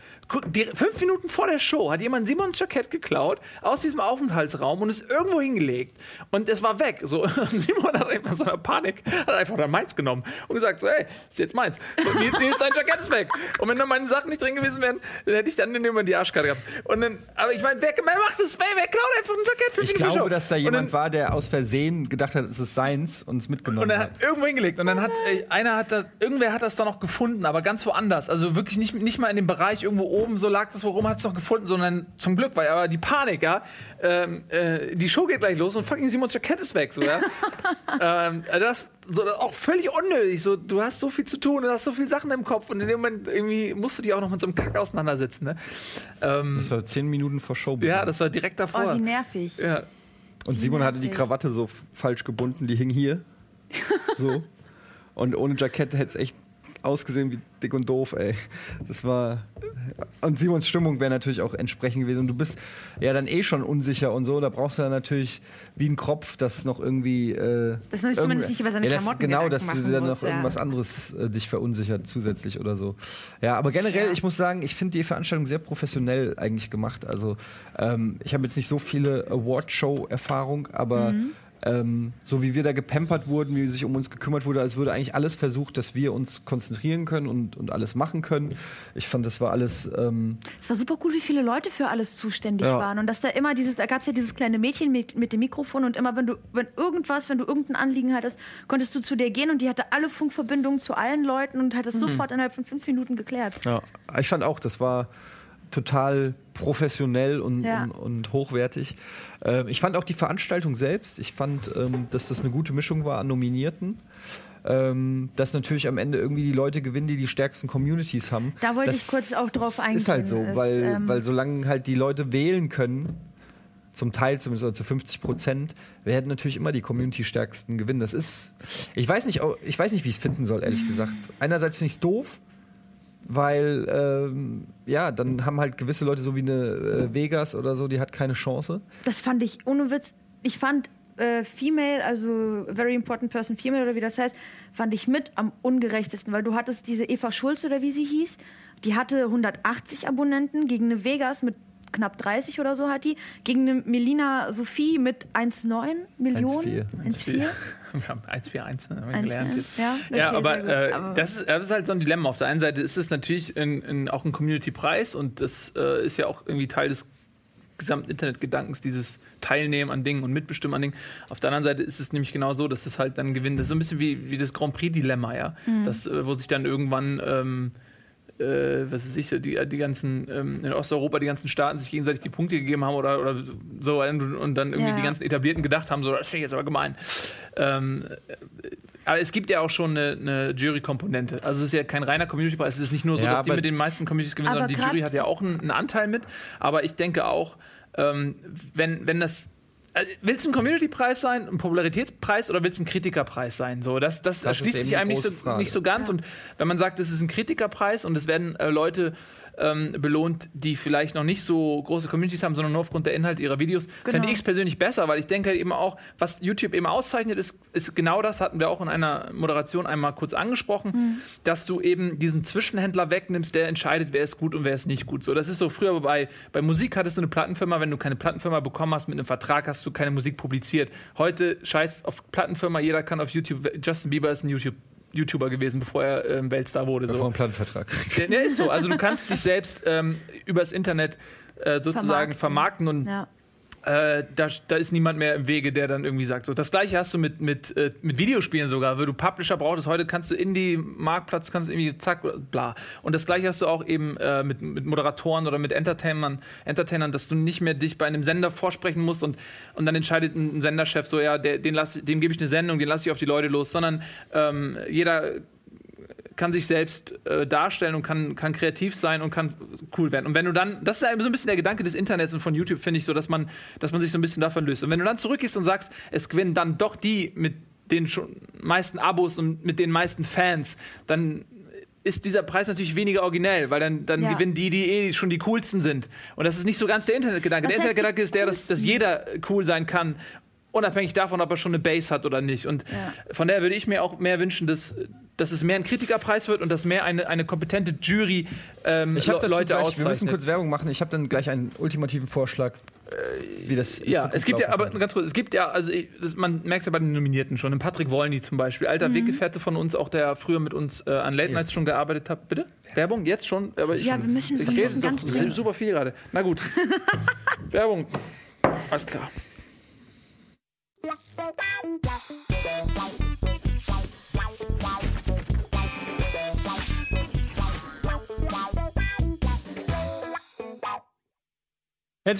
fünf Minuten vor der Show hat jemand Simons Jackett geklaut aus diesem Aufenthaltsraum und ist irgendwo hingelegt. Und es war weg. So, Simon hat einfach so einer Panik, hat einfach dann meins genommen und gesagt: so, Hey, ist jetzt meins. Und Nils, sein Jackett ist weg. Und wenn dann meine Sachen nicht drin gewesen wären, dann hätte ich dann in die Arschkarte gehabt. Und dann, aber ich meine, wer, wer macht das? Wer, wer klaut einfach ein Jackett für Ich glaube, dass da jemand dann, war, der aus Versehen gedacht hat, es ist seins und es mitgenommen und er hat. hat. irgendwo hingelegt. Und dann hat äh, einer hat das, irgendwer hat das da noch gefunden, aber ganz woanders. Also wirklich nicht, nicht mal in dem Bereich irgendwo oben, so lag das, warum hat es noch gefunden, sondern zum Glück, weil aber die Panik, ja, ähm, äh, die Show geht gleich los und fucking Simons Jackett ist weg, so, ja. ähm, also das, so, das auch völlig unnötig, so, du hast so viel zu tun, du hast so viele Sachen im Kopf und in dem Moment irgendwie musst du dich auch noch mit so einem Kack auseinandersetzen, ne? Ähm, das war zehn Minuten vor Show. Ja, das war direkt davor. Oh, wie nervig. Ja. Und Simon hatte die Krawatte so falsch gebunden, die hing hier. so. Und ohne Jackett hätte es echt ausgesehen wie dick und doof, ey. Das war. Und Simons Stimmung wäre natürlich auch entsprechend gewesen. Und du bist ja dann eh schon unsicher und so. Da brauchst du dann natürlich wie ein Kropf, das noch irgendwie. Äh, Dass man sich zumindest nicht über seine ja, das, Klamotten Genau, dass du dann noch ja. irgendwas anderes äh, dich verunsichert zusätzlich oder so. Ja, aber generell, Ja. ich muss sagen, ich finde die Veranstaltung sehr professionell eigentlich gemacht. Also ähm, ich habe jetzt nicht so viele Award-Show-Erfahrung, aber Mhm. Ähm, so wie wir da gepampert wurden, wie sich um uns gekümmert wurde, als würde eigentlich alles versucht, dass wir uns konzentrieren können und, und alles machen können. Ich fand, das war alles. Ähm, Es war super cool, wie viele Leute für alles zuständig Ja. waren. Und dass da immer dieses, da gab es ja dieses kleine Mädchen mit, mit dem Mikrofon und immer, wenn du, wenn irgendwas, wenn du irgendein Anliegen hattest, konntest du zu der gehen und die hatte alle Funkverbindungen zu allen Leuten und hat es sofort innerhalb von fünf Minuten geklärt. Ja, ich fand auch, das war total professionell und, Ja. und, und hochwertig. Ähm, ich fand auch die Veranstaltung selbst, ich fand, ähm, dass das eine gute Mischung war an Nominierten. Ähm, dass natürlich am Ende irgendwie die Leute gewinnen, die die stärksten Communities haben. Da wollte das ich kurz auch drauf eingehen. Ist halt so, Es, weil, ähm, weil solange halt die Leute wählen können, zum Teil zumindest oder zu 50 Prozent, werden natürlich immer die Community-Stärksten gewinnen. Das ist, ich weiß nicht, ich weiß nicht, wie ich es finden soll, ehrlich gesagt. Einerseits finde ich es doof, weil ähm, ja, dann haben halt gewisse Leute so wie eine äh, Vegas oder so, die hat keine Chance. Das fand ich ohne Witz. Ich fand äh, Female, also Very Important Person Female oder wie das heißt, fand ich mit am ungerechtesten, weil du hattest diese Eva Schulz oder wie sie hieß, die hatte 180 Abonnenten gegen eine Vegas mit knapp 30 oder so hat die, gegen eine Melina Sophie mit 1,9 Millionen. 1,4. 1,4. Wir haben 141 ne, haben wir 1,4. gelernt jetzt. Ja, okay, ja, aber, äh, Aber- das, ist, das ist halt so ein Dilemma. Auf der einen Seite ist es natürlich ein, ein, auch ein Community-Preis und das äh, ist ja auch irgendwie Teil des gesamten Internetgedankens, dieses Teilnehmen an Dingen und Mitbestimmen an Dingen. Auf der anderen Seite ist es nämlich genau so, dass es halt dann gewinnt. Das ist so ein bisschen wie, wie das Grand Prix-Dilemma, ja. Mhm. Das, äh, wo sich dann irgendwann ähm, äh, was weiß ich, die, die ganzen, ähm, in Osteuropa die ganzen Staaten sich gegenseitig die Punkte gegeben haben oder, oder so und, und dann irgendwie Ja. die ganzen Etablierten gedacht haben, so, das finde ich jetzt aber gemein. Ähm, äh, aber es gibt ja auch schon eine, eine Jury-Komponente. Also es ist ja kein reiner Community-Preis. Es ist nicht nur so, Ja, dass die mit den meisten Communities gewinnen, sondern die Jury hat ja auch einen, einen Anteil mit. Aber ich denke auch, ähm, wenn, wenn das Willst du ein Community-Preis sein, ein Popularitätspreis oder willst du ein Kritikerpreis sein? So, das, das, Das erschließt sich einem nicht so, nicht so ganz. Und wenn man sagt, es ist ein Kritikerpreis und es werden äh, Leute ähm, belohnt, die vielleicht noch nicht so große Communities haben, sondern nur aufgrund der Inhalte ihrer Videos, Genau. fände ich es persönlich besser, weil ich denke eben auch, was YouTube eben auszeichnet, ist, ist genau das, hatten wir auch in einer Moderation einmal kurz angesprochen, dass du eben diesen Zwischenhändler wegnimmst, der entscheidet, wer ist gut und wer ist nicht gut. So, das ist so früher bei, bei Musik hattest du eine Plattenfirma, wenn du keine Plattenfirma bekommen hast mit einem Vertrag, hast du keine Musik publiziert. Heute scheißt auf Plattenfirma, jeder kann auf YouTube, Justin Bieber ist ein YouTube YouTuber gewesen, bevor er ähm, Weltstar wurde. Bevor So. ein Plattenvertrag. Der, der ist so. Also du kannst dich selbst ähm, übers Internet äh, sozusagen vermarkten, und Ja. Äh, da, da ist niemand mehr im Wege, der dann irgendwie sagt. So, das gleiche hast du mit, mit, äh, mit Videospielen sogar, weil du Publisher brauchst. Heute kannst du Indie-Marktplatz, kannst du irgendwie zack, bla. Und das gleiche hast du auch eben äh, mit, mit Moderatoren oder mit Entertainern, Entertainern, dass du nicht mehr dich bei einem Sender vorsprechen musst und, und dann entscheidet ein Senderchef so, ja, der, den lass, dem gebe ich eine Sendung, den lasse ich auf die Leute los, sondern ähm, jeder kann sich selbst äh, darstellen und kann, kann kreativ sein und kann cool werden. Und wenn du dann, das ist so ein bisschen der Gedanke des Internets und von YouTube, finde ich so, dass man, dass man sich so ein bisschen davon löst. Und wenn du dann zurückgehst und sagst, es gewinnen dann doch die mit den schon meisten Abos und mit den meisten Fans, dann ist dieser Preis natürlich weniger originell, weil dann, dann Ja. gewinnen die, die eh schon die coolsten sind. Und das ist nicht so ganz der Internetgedanke. Was Der Internetgedanke ist der, dass, dass jeder cool sein kann, unabhängig davon, ob er schon eine Base hat oder nicht. Und Ja. von daher würde ich mir auch mehr wünschen, dass, dass es mehr ein Kritikerpreis wird und dass mehr eine, eine kompetente Jury ähm, Ich habe Le- Leute gleich, wir auszeichnet. müssen kurz Werbung machen. Ich habe dann gleich einen ultimativen Vorschlag, wie das in ja, es gibt ja, aber kann. ganz kurz, es gibt ja, also ich, das, man merkt ja bei den Nominierten schon, den Patrick Wolny zum Beispiel, alter Weggefährte von uns, auch der früher mit uns äh, an Late Nights Jetzt. schon gearbeitet hat. Bitte? Werbung? Jetzt schon? Aber ich, Ja, wir müssen- ich wir müssen ganz doch dringend. super viel gerade. Na gut. Werbung. Alles klar. Herzlich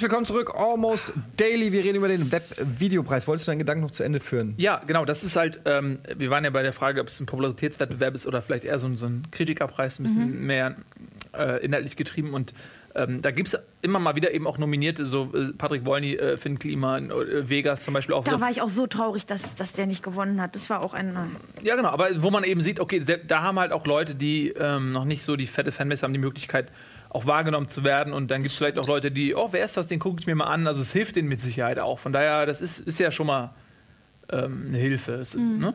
willkommen zurück, Almost Daily. Wir reden über den Web-Videopreis. Wolltest du deinen Gedanken noch zu Ende führen? Ja, genau, das ist halt, ähm, wir waren ja bei der Frage, ob es ein Popularitätswettbewerb ist oder vielleicht eher so ein, so ein Kritikerpreis, ein bisschen mehr äh, inhaltlich getrieben und ähm, da gibt es immer mal wieder eben auch Nominierte, so äh, Patrick Wolny, äh, Finn Kliman, äh, Vegas zum Beispiel auch. Da so. war ich auch so traurig, dass, dass der nicht gewonnen hat. Das war auch ein. Ja, genau, aber wo man eben sieht, okay, da haben halt auch Leute, die ähm, noch nicht so die fette Fanbase haben, die Möglichkeit, auch wahrgenommen zu werden. Und dann gibt es vielleicht auch Leute, die, oh, wer ist das, den gucke ich mir mal an. Also es hilft denen mit Sicherheit auch. Von daher, das ist, ist ja schon mal ähm, eine Hilfe. Es, ne?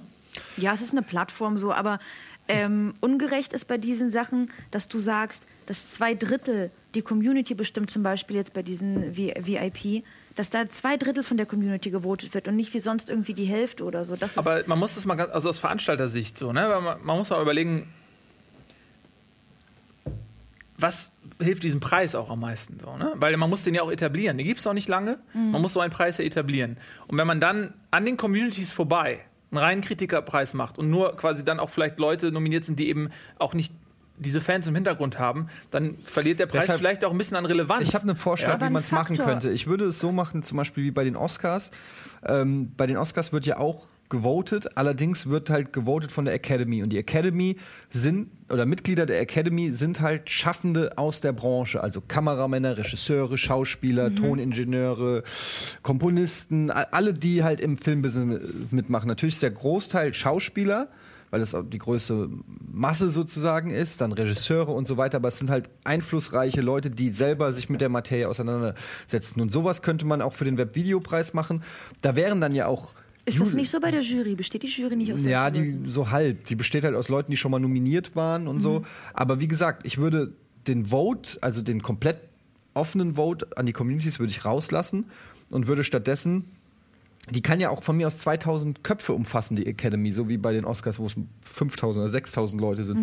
Ja, es ist eine Plattform so, aber ähm, ungerecht ist bei diesen Sachen, dass du sagst, dass zwei Drittel die Community bestimmt, zum Beispiel jetzt bei diesen VIP, dass da zwei Drittel von der Community gewotet wird und nicht wie sonst irgendwie die Hälfte oder so. Das Aber man muss das mal ganz, also aus Veranstalter-Sicht so, ne? Man, man muss mal überlegen, was hilft diesem Preis auch am meisten so, ne? Weil man muss den ja auch etablieren. Den gibt es auch nicht lange. Man muss so einen Preis ja etablieren. Und wenn man dann an den Communities vorbei einen reinen Kritikerpreis macht und nur quasi dann auch vielleicht Leute nominiert sind, die eben auch nicht diese Fans im Hintergrund haben, dann verliert der Preis Deshalb- vielleicht auch ein bisschen an Relevanz. Ich habe einen Vorschlag, Aber wie man es machen könnte. Ich würde es so machen, zum Beispiel wie bei den Oscars. Ähm, bei den Oscars wird ja auch gewotet, allerdings wird halt gewotet von der Academy. Und die Academy sind, oder Mitglieder der Academy sind halt Schaffende aus der Branche, also Kameramänner, Regisseure, Schauspieler, Toningenieure, Komponisten, alle, die halt im Filmbusiness mitmachen. Natürlich ist der Großteil Schauspieler, weil das auch die größte Masse sozusagen ist, dann Regisseure und so weiter, aber es sind halt einflussreiche Leute, die selber sich mit der Materie auseinandersetzen. Und sowas könnte man auch für den Webvideopreis machen. Da wären dann ja auch. ist das nicht so bei der Jury? Besteht die Jury nicht aus ja, die so halb. Die besteht halt aus Leuten, die schon mal nominiert waren und so. Aber wie gesagt, ich würde den Vote, also den komplett offenen Vote an die Communities würde ich rauslassen und würde stattdessen die kann ja auch von mir aus 2000 Köpfe umfassen, die Academy, so wie bei den Oscars, wo es 5000 oder 6000 Leute sind.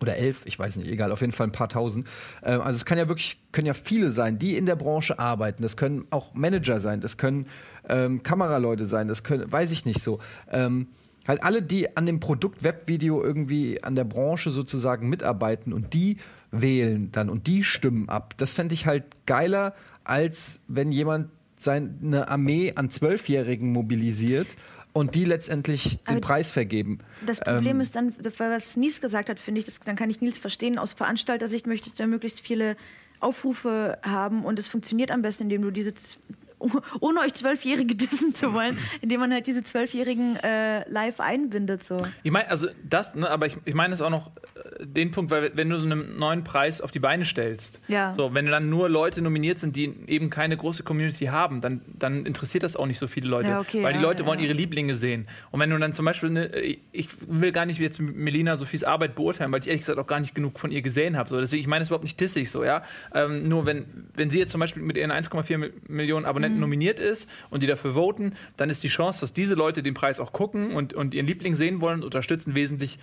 Oder elf, ich weiß nicht, egal, auf jeden Fall ein paar tausend. Ähm, also es kann ja wirklich, können ja viele sein, die in der Branche arbeiten. Das können auch Manager sein, das können ähm, Kameraleute sein, das können, weiß ich nicht so. Ähm, halt alle, die an dem Produkt Webvideo irgendwie an der Branche sozusagen mitarbeiten und die wählen dann und die stimmen ab. Das fände ich halt geiler, als wenn jemand seine Armee an Zwölfjährigen mobilisiert und die letztendlich den Aber Preis vergeben. Das Problem Ähm, ist dann, was Nils gesagt hat, finde ich, das, dann kann ich Nils verstehen. Aus Veranstaltersicht möchtest du ja möglichst viele Aufrufe haben und es funktioniert am besten, indem du diese, ohne euch Zwölfjährige dissen zu wollen, indem man halt diese Zwölfjährigen äh, live einbindet. So. Ich meine, also das, ne, aber ich, ich meine es auch noch äh, den Punkt, weil wenn du so einen neuen Preis auf die Beine stellst, Ja. so, wenn dann nur Leute nominiert sind, die eben keine große Community haben, dann, dann interessiert das auch nicht so viele Leute, Ja, okay, weil die ja, Leute ja, wollen ihre Lieblinge sehen. Und wenn du dann zum Beispiel, eine, ich will gar nicht jetzt Melina Sophies Arbeit beurteilen, weil ich ehrlich gesagt auch gar nicht genug von ihr gesehen habe. So. Deswegen, ich meine es überhaupt nicht dissig so, ja. Ähm, nur wenn, wenn sie jetzt zum Beispiel mit ihren 1,4 Mi- Millionen Abonnenten Mhm. nominiert ist und die dafür voten, dann ist die Chance, dass diese Leute den Preis auch gucken und, und ihren Liebling sehen wollen, unterstützen, wesentlich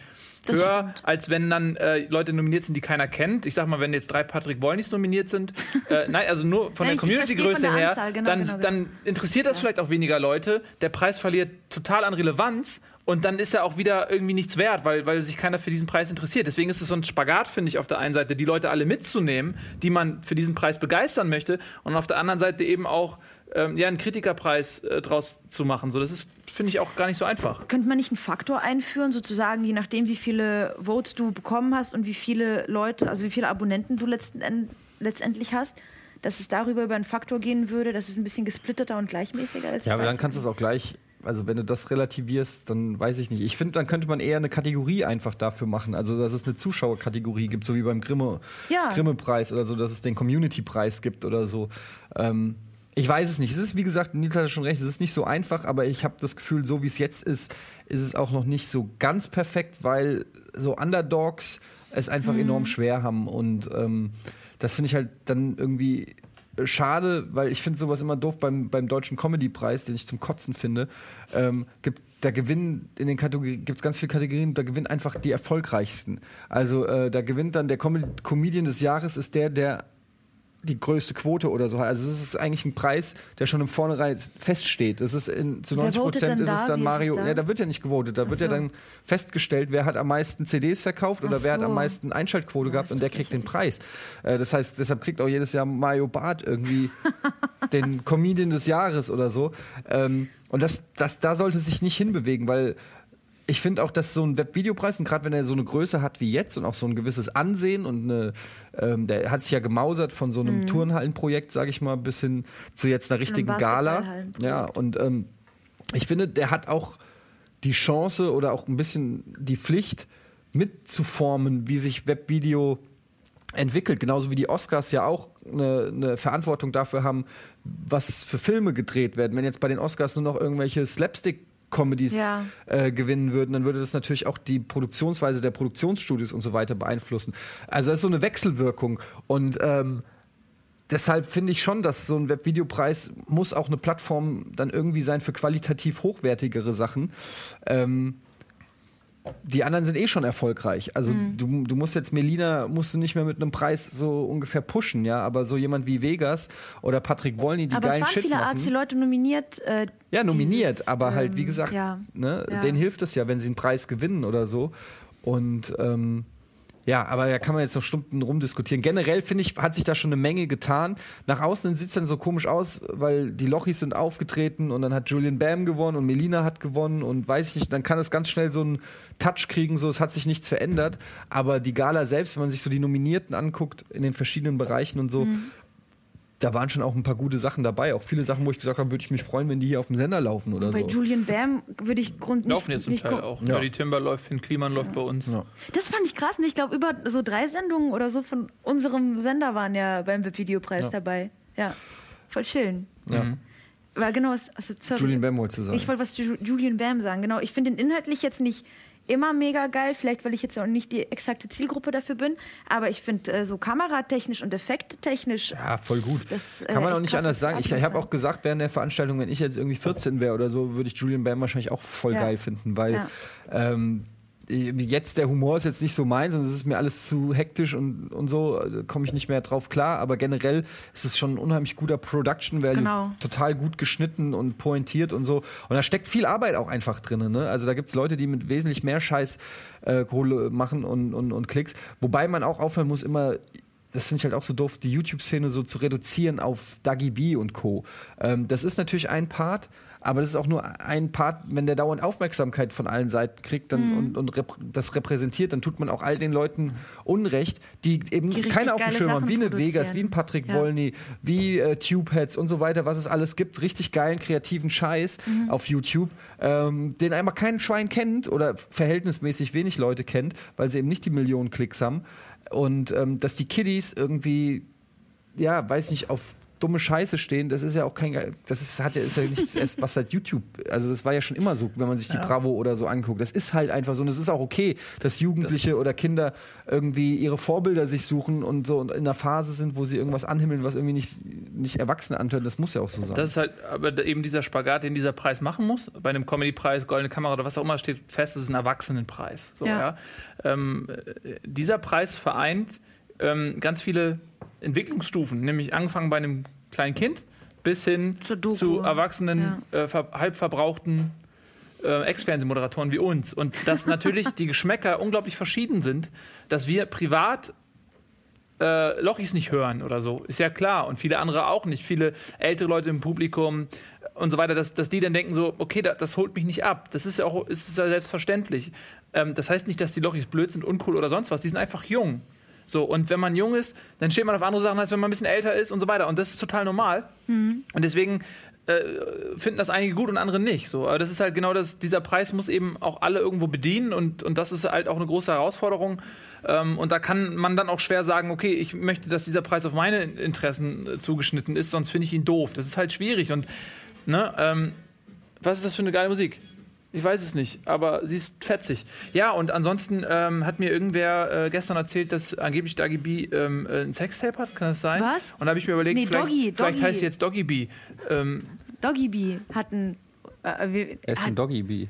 Das höher, stimmt. als wenn dann äh, Leute nominiert sind, die keiner kennt. Ich sag mal, wenn jetzt drei Patrick Wollnys nominiert sind, äh, nein, also nur von Nein, der Community-Größe her, genau, dann, genau, genau. dann interessiert das vielleicht auch weniger Leute. Der Preis verliert total an Relevanz und dann ist er auch wieder irgendwie nichts wert, weil, weil sich keiner für diesen Preis interessiert. Deswegen ist es so ein Spagat, finde ich, auf der einen Seite, die Leute alle mitzunehmen, die man für diesen Preis begeistern möchte und auf der anderen Seite eben auch ähm, ja, einen Kritikerpreis äh, draus zu machen. So, das ist, finde ich, auch gar nicht so einfach. Könnte man nicht einen Faktor einführen, sozusagen, je nachdem, wie viele Votes du bekommen hast und wie viele Leute, also wie viele Abonnenten du letzten End, letztendlich hast, dass es darüber über einen Faktor gehen würde, dass es ein bisschen gesplitteter und gleichmäßiger ist? Ja, aber dann kannst du es auch gleich, also wenn du das relativierst, dann weiß ich nicht. Ich finde, dann könnte man eher eine Kategorie einfach dafür machen. Also, dass es eine Zuschauerkategorie gibt, so wie beim Grimme, Ja. Grimme-Preis oder so, dass es den Community-Preis gibt oder so. Ähm, ich weiß es nicht. Es ist, wie gesagt, Nils hat schon recht, es ist nicht so einfach, aber ich habe das Gefühl, so wie es jetzt ist, ist es auch noch nicht so ganz perfekt, weil so Underdogs es einfach enorm schwer haben. Und ähm, das finde ich halt dann irgendwie schade, weil ich finde sowas immer doof beim, beim Deutschen Comedy-Preis, den ich zum Kotzen finde. Ähm, gibt, da gewinnen in den Kategorien, gibt es ganz viele Kategorien, da gewinnen einfach die erfolgreichsten. Also äh, da gewinnt dann der Com Comedian des Jahres ist der, der die größte Quote oder so. Also es ist eigentlich ein Preis, der schon im Vornherein feststeht. Das ist in, zu Wer 90 votet Prozent ist es da? dann Wie ist Mario. es da? ja, da wird ja nicht gewotet. Da wird ja so. dann festgestellt, wer hat am meisten CDs verkauft oder Ach wer hat am so. meisten Einschaltquote gehabt ist und der kriegt den Preis. Äh, das heißt, deshalb kriegt auch jedes Jahr Mario Barth irgendwie den Comedian des Jahres oder so. Ähm, und das, das, da sollte sich nicht hinbewegen, weil ich finde auch, dass so ein Webvideopreis, und gerade wenn er so eine Größe hat wie jetzt und auch so ein gewisses Ansehen und eine, ähm, der hat sich ja gemausert von so einem Turnhallenprojekt, sage ich mal, bis hin zu jetzt einer richtigen Gala. Basketballhallenprojekt. Ja, und ähm, ich finde, der hat auch die Chance oder auch ein bisschen die Pflicht mitzuformen, wie sich Webvideo entwickelt, genauso wie die Oscars ja auch eine, eine Verantwortung dafür haben, was für Filme gedreht werden. Wenn jetzt bei den Oscars nur noch irgendwelche Slapstick Comedies Ja. äh, gewinnen würden, dann würde das natürlich auch die Produktionsweise der Produktionsstudios und so weiter beeinflussen. Also das ist so eine Wechselwirkung und ähm, deshalb finde ich schon, dass so ein Webvideopreis muss auch eine Plattform dann irgendwie sein für qualitativ hochwertigere Sachen. Ähm, die anderen sind eh schon erfolgreich. Also Mhm. du, du musst jetzt Melina musst du nicht mehr mit einem Preis so ungefähr pushen, ja, aber so jemand wie Vegas oder Patrick Wollny, die Aber es geilen waren Shit viele machen. Arzi-Leute nominiert. Äh, Ja, nominiert, dieses, aber halt, wie ähm, gesagt, Ja. ne, Ja. denen hilft es ja, wenn sie einen Preis gewinnen oder so. Und ähm, ja, aber da kann man jetzt noch Stunden rumdiskutieren. Generell finde ich, hat sich da schon eine Menge getan. Nach außen sieht es dann so komisch aus, weil die Lochis sind aufgetreten und dann hat Julian Bam gewonnen und Melina hat gewonnen und weiß ich nicht, dann kann es ganz schnell so einen Touch kriegen, so es hat sich nichts verändert. Aber die Gala selbst, wenn man sich so die Nominierten anguckt in den verschiedenen Bereichen und so, Mhm. Da waren schon auch ein paar gute Sachen dabei. Auch viele Sachen, wo ich gesagt habe, würde ich mich freuen, wenn die hier auf dem Sender laufen oder Bei so. Julian Bam würde ich Grund nicht, Laufen jetzt zum nicht Teil auch. Ja. Die Timber läuft, Finn Kliman läuft bei uns. Ja. Das fand ich krass. Und ich glaube, über so drei Sendungen oder so von unserem Sender waren ja beim Webvideopreis Ja. dabei. Ja, voll schön. Ja. Mhm. Weil genau, also, sorry. Julian Bam wolltest du sagen. Ich wollte was zu Ju- Julian Bam sagen. Genau, ich finde den inhaltlich jetzt nicht immer mega geil, vielleicht weil ich jetzt auch nicht die exakte Zielgruppe dafür bin, aber ich finde äh, so kameratechnisch und effekttechnisch Ja, voll gut. Das, äh, Kann man auch nicht anders sagen. Ich, ich habe auch gesagt während der Veranstaltung, wenn ich jetzt irgendwie 14 wäre oder so, würde ich Julian Bam wahrscheinlich auch voll Ja. geil finden, weil Ja. ähm, jetzt der Humor ist jetzt nicht so meins und es ist mir alles zu hektisch und, und so, äh, komme ich nicht mehr drauf klar. Aber generell ist es schon ein unheimlich guter Production Value, Genau. total gut geschnitten und pointiert und so. Und da steckt viel Arbeit auch einfach drin. Ne? Also da gibt es Leute, die mit wesentlich mehr Scheiß äh, Kohle machen und, und, und Klicks. Wobei man auch aufhören muss, immer das finde ich halt auch so doof, die YouTube-Szene so zu reduzieren auf Dagi B und Co. Ähm, das ist natürlich ein Part, aber das ist auch nur ein Part, wenn der dauernd Aufmerksamkeit von allen Seiten kriegt dann, Mhm. und, und rep das repräsentiert, dann tut man auch all den Leuten Unrecht, die eben Die keine auf dem Schirm haben, wie eine produzieren. Vegas, wie ein Patrick Ja. Wolny, wie äh, Tubeheads und so weiter, was es alles gibt, richtig geilen, kreativen Scheiß Mhm. auf YouTube, ähm, den einfach kein Schwein kennt oder verhältnismäßig wenig Leute kennt, weil sie eben nicht die Millionen Klicks haben. Und ähm, dass die Kiddies irgendwie, ja, weiß nicht, auf dumme Scheiße stehen, das ist ja auch kein, ge- das ist, hat ja, ist ja nichts erst was seit YouTube, also das war ja schon immer so, wenn man sich die Bravo oder so anguckt. Das ist halt einfach so und es ist auch okay, dass Jugendliche oder Kinder irgendwie ihre Vorbilder sich suchen und so und in einer Phase sind, wo sie irgendwas anhimmeln, was irgendwie nicht, nicht Erwachsene anhört. Das muss ja auch so sein. Das ist halt aber eben dieser Spagat, den dieser Preis machen muss. Bei einem Comedy-Preis, Goldene Kamera oder was auch immer steht fest, es ist ein Erwachsenenpreis. So, Ja. ja. Ähm, äh, dieser Preis vereint ähm, ganz viele Entwicklungsstufen, nämlich angefangen bei einem kleinen Kind bis hin zu erwachsenen, äh, ver halb verbrauchten äh, Ex-Fernsehmoderatoren wie uns. Und dass natürlich die Geschmäcker unglaublich verschieden sind, dass wir privat äh, Lochis nicht hören oder so, ist ja klar. Und viele andere auch nicht. Viele ältere Leute im Publikum und so weiter, dass, dass die dann denken so, okay, da, das holt mich nicht ab. Das ist ja auch ist ja selbstverständlich. Ähm, das heißt nicht, dass die Lochis blöd sind, uncool oder sonst was. Die sind einfach jung. So, und wenn man jung ist, dann steht man auf andere Sachen, als wenn man ein bisschen älter ist und so weiter. Und das ist total normal. Und deswegen äh, finden das einige gut und andere nicht. So, aber das ist halt genau das, dieser Preis muss eben auch alle irgendwo bedienen und, und das ist halt auch eine große Herausforderung. Ähm, und da kann man dann auch schwer sagen, okay, ich möchte, dass dieser Preis auf meine Interessen äh, zugeschnitten ist, sonst finde ich ihn doof. Das ist halt schwierig. Und ne, ähm, was ist das für eine geile Musik? Ich weiß es nicht, aber sie ist fetzig. Ja, und ansonsten ähm, hat mir irgendwer äh, gestern erzählt, dass angeblich Dagi B ähm, äh, ein Sextape hat. Kann das sein? Was? Und da habe ich mir überlegt, Nee, vielleicht, Doggy, vielleicht Doggy. heißt sie jetzt Doggy B. Ähm, Doggy Bee hatten äh, wir, er ist ein hat Doggy Bee.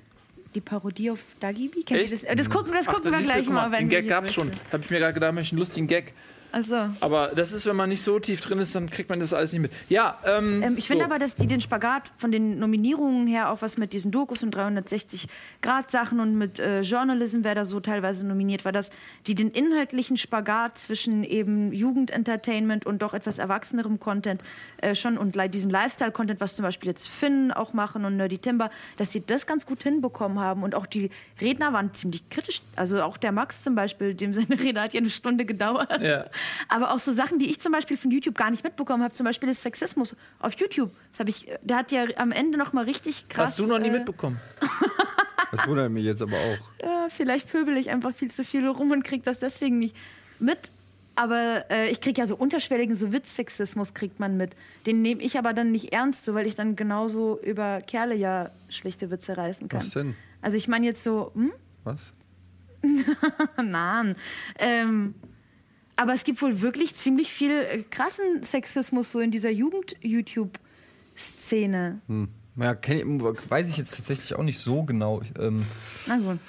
die Parodie auf Doggy Bee. Kennt ihr das? Äh, Das gucken, das ach, gucken wir siehst du, gleich guck mal, wenn Den wir Gag hier gab's schon. Da habe ich mir gerade gedacht, möchte ich einen lustigen Gag Also. Aber das ist, wenn man nicht so tief drin ist, dann kriegt man das alles nicht mit. Ja, ähm, Ähm, ich finde so. aber, dass die den Spagat von den Nominierungen her, auch was mit diesen Dokus und 360-Grad-Sachen und mit äh, Journalism, wer da so teilweise nominiert war, dass die den inhaltlichen Spagat zwischen eben Jugendentertainment und doch etwas erwachsenerem Content äh, schon und diesem Lifestyle-Content, was zum Beispiel jetzt Finn auch machen und Nerdy Timber, dass die das ganz gut hinbekommen haben und auch die Redner waren ziemlich kritisch. Also auch der Max zum Beispiel, dem seine Rede hat ja eine Stunde gedauert. Ja. Aber auch so Sachen, die ich zum Beispiel von YouTube gar nicht mitbekommen habe, zum Beispiel des Sexismus auf YouTube. Das habe ich, der hat ja am Ende noch mal richtig krass. Hast du noch nie äh, mitbekommen? Das wundert mich jetzt aber auch. äh, vielleicht pöbel ich einfach viel zu viel rum und krieg das deswegen nicht mit. Aber äh, ich krieg ja so unterschwelligen, so Witzsexismus kriegt man mit. Den nehme ich aber dann nicht ernst, so weil ich dann genauso über Kerle ja schlichte Witze reißen kann. Was denn? Also ich meine jetzt so, hm? Was? Nein. Ähm, aber es gibt wohl wirklich ziemlich viel äh, krassen Sexismus so in dieser Jugend-YouTube-Szene. Hm. Ja, kenn ich, weiß ich jetzt tatsächlich auch nicht so genau. Ähm, Na gut.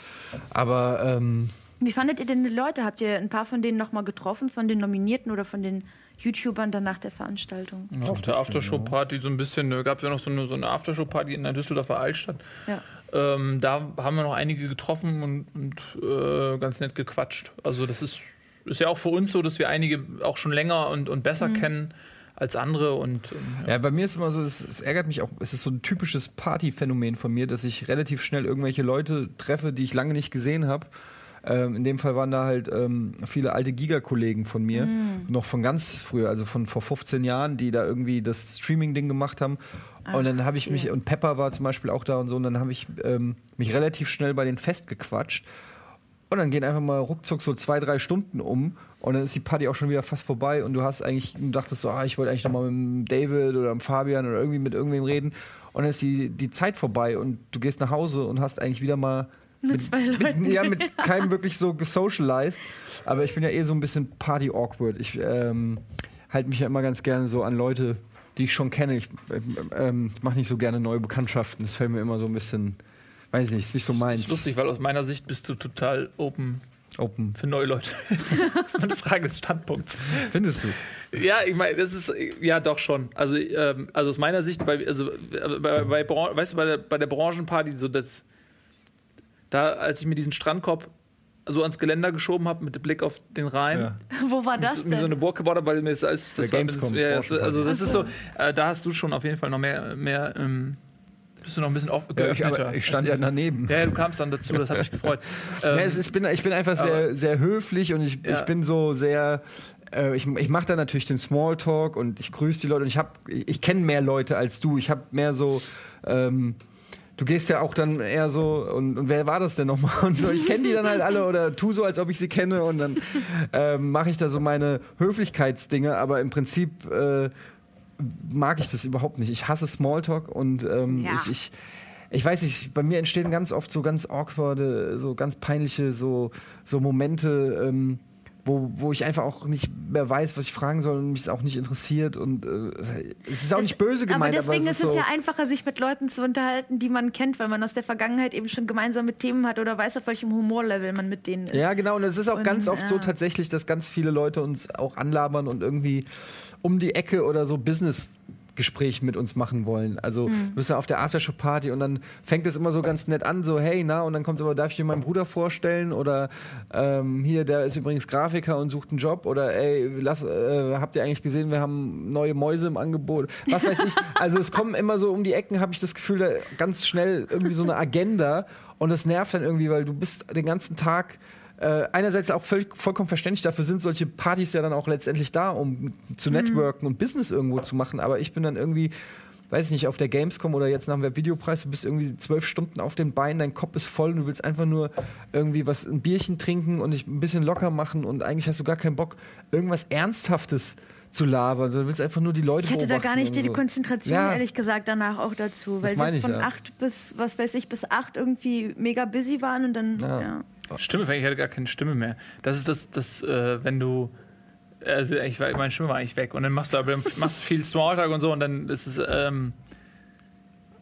aber ähm, Wie fandet ihr denn die Leute? Habt ihr ein paar von denen nochmal getroffen, von den Nominierten oder von den YouTubern dann nach der Veranstaltung? Ja, auf der Aftershow-Party so ein bisschen, da gab es ja noch so eine, so eine Aftershow-Party in der Düsseldorfer Altstadt. Ja. Ähm, da haben wir noch einige getroffen und, und äh, ganz nett gequatscht. Also das ist, ist ja auch für uns so, dass wir einige auch schon länger und, und besser kennen als andere. Und, ähm, ja. Ja, bei mir ist immer so, es, es ärgert mich auch, es ist so ein typisches Partyphänomen von mir, dass ich relativ schnell irgendwelche Leute treffe, die ich lange nicht gesehen habe. Ähm, in dem Fall waren da halt ähm, viele alte Giga-Kollegen von mir, noch von ganz früher, also von vor 15 Jahren, die da irgendwie das Streaming-Ding gemacht haben. und dann habe ich mich, und Pepper war zum Beispiel auch da und so, und dann habe ich ähm, mich relativ schnell bei denen festgequatscht. Und dann gehen einfach mal ruckzuck so zwei, drei Stunden um und dann ist die Party auch schon wieder fast vorbei und du hast eigentlich, du dachtest so, ah, ich wollte eigentlich nochmal mit David oder dem Fabian oder irgendwie mit irgendwem reden und dann ist die, die Zeit vorbei und du gehst nach Hause und hast eigentlich wieder mal Mit zwei Leuten. Mit, ja, mit keinem wirklich so gesocialized. Aber ich bin ja eh so ein bisschen party-awkward. Ich ähm, halte mich ja immer ganz gerne so an Leute, die ich schon kenne. Ich ähm, mache nicht so gerne neue Bekanntschaften. Das fällt mir immer so ein bisschen, weiß ich nicht, ist nicht so Das meins. ist lustig, weil aus meiner Sicht bist du total open Open. für neue Leute. das ist eine Frage des Standpunkts. Findest du? Ja, ich meine, das ist ja doch schon. Also, ähm, also aus meiner Sicht, bei, also bei, bei, Bran- weißt du, bei der, bei der Branchenparty, so das, da, als ich mir diesen Strandkorb so ans Geländer geschoben habe mit Blick auf den Rhein, Ja. Wo war das mir so eine denn? Burg gebaut habe, weil mir das alles das Der war- Gamescom, ja, Branchenparty. also das ist so, äh, da hast du schon auf jeden Fall noch mehr, mehr ähm, bist du noch ein bisschen auf, Ja, ich, geöffneter. ich stand ja daneben. Ja, du kamst dann dazu, das hat mich gefreut. Ähm, Ja, ist, ich, bin, ich bin einfach sehr, sehr höflich und ich, ich bin so sehr. Äh, ich ich mache da natürlich den Smalltalk und ich grüße die Leute und ich habe, ich, ich kenne mehr Leute als du. Ich habe mehr so. Ähm, du gehst ja auch dann eher so und, und wer war das denn nochmal und so. Ich kenne die dann halt alle oder tu so, als ob ich sie kenne und dann ähm, mache ich da so meine Höflichkeitsdinge, aber im Prinzip äh, mag ich das überhaupt nicht. Ich hasse Smalltalk und ähm, Ja. ich, ich ich weiß nicht, bei mir entstehen ganz oft so ganz awkwarde, so ganz peinliche so, so Momente, ähm, wo, wo ich einfach auch nicht mehr weiß, was ich fragen soll und mich es auch nicht interessiert und äh, es ist auch Das- nicht böse gemeint, aber deswegen aber ist es ist es so, ja einfacher, sich mit Leuten zu unterhalten, die man kennt, weil man aus der Vergangenheit eben schon gemeinsame Themen hat oder weiß, auf welchem Humorlevel man mit denen ist. Ja, genau. Und es ist auch Und, ganz oft so ja. tatsächlich, dass ganz viele Leute uns auch anlabern und irgendwie um die Ecke oder so Business. Gespräch mit uns machen wollen. Also Hm. du bist ja auf der Aftershow-Party und dann fängt es immer so ganz nett an, so hey, na, und dann kommt aber, darf ich dir meinen Bruder vorstellen? Oder ähm, hier, der ist übrigens Grafiker und sucht einen Job. Oder ey, lass, äh, habt ihr eigentlich gesehen, wir haben neue Mäuse im Angebot? Was weiß ich. Also es kommen immer so um die Ecken, habe ich das Gefühl, da ganz schnell irgendwie so eine Agenda und das nervt dann irgendwie, weil du bist den ganzen Tag äh, einerseits auch völlig, vollkommen verständlich, dafür sind solche Partys ja dann auch letztendlich da, um zu networken und Business irgendwo zu machen. Aber ich bin dann irgendwie, weiß ich nicht, auf der Gamescom oder jetzt nach dem Webvideopreis, du bist irgendwie zwölf Stunden auf den Beinen, dein Kopf ist voll und du willst einfach nur irgendwie was, ein Bierchen trinken und dich ein bisschen locker machen und eigentlich hast du gar keinen Bock, irgendwas Ernsthaftes zu labern, sondern du willst einfach nur die Leute Ich hatte da gar nicht die so. Konzentration, Ja. ehrlich gesagt, danach auch dazu. Weil wir ich, von ja. acht bis, was weiß ich, bis acht irgendwie mega busy waren und dann, Ja. ja. Stimme, ich hatte gar keine Stimme mehr. Das ist das, das äh, wenn du. Also ich war, meine Stimme war eigentlich weg und dann machst du aber machst du viel Smalltalk und so und dann ist es. Ähm,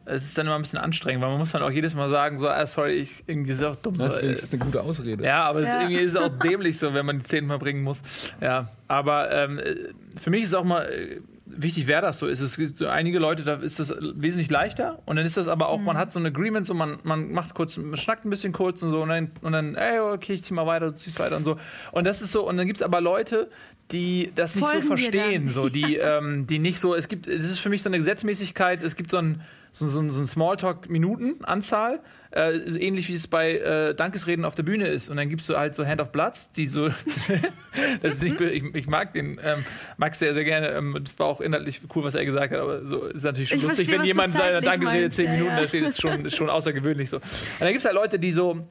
es ist dann immer ein bisschen anstrengend, weil man muss dann auch jedes Mal sagen, so, ah, sorry, ich, irgendwie ist es auch dumm. Das ist eine gute Ausrede. ja, aber es Ja. ist irgendwie ist es auch dämlich so, wenn man die zehnmal bringen muss. Ja, aber ähm, äh, für mich ist auch mal äh, wichtig, wer das so ist. Es gibt einige Leute, da ist das wesentlich leichter und dann ist das aber auch, man hat so ein Agreement, so man, man macht kurz, man schnackt ein bisschen kurz und so und dann, und dann ey, okay, ich zieh mal weiter, du ziehst weiter und so. Und das ist so, und dann gibt es aber Leute, die das nicht Folgen so verstehen, so, die, ähm, die nicht so, es gibt, es ist für mich so eine Gesetzmäßigkeit, es gibt so ein, so, so, so ein Smalltalk-Minuten-Anzahl, äh, ähnlich wie es bei äh, Dankesreden auf der Bühne ist. Und dann gibst du halt so Hand of Bloods, die so, das ist nicht, ich, ich mag den, ähm, mag sehr, sehr gerne, ähm, das war auch inhaltlich cool, was er gesagt hat, aber so ist natürlich schon Ich lustig, verstehe, wenn jemand zeitlich Dankesrede meinst. zehn Ja, Minuten ja. da steht, ist schon, ist schon außergewöhnlich so. Und dann gibt es halt Leute, die so,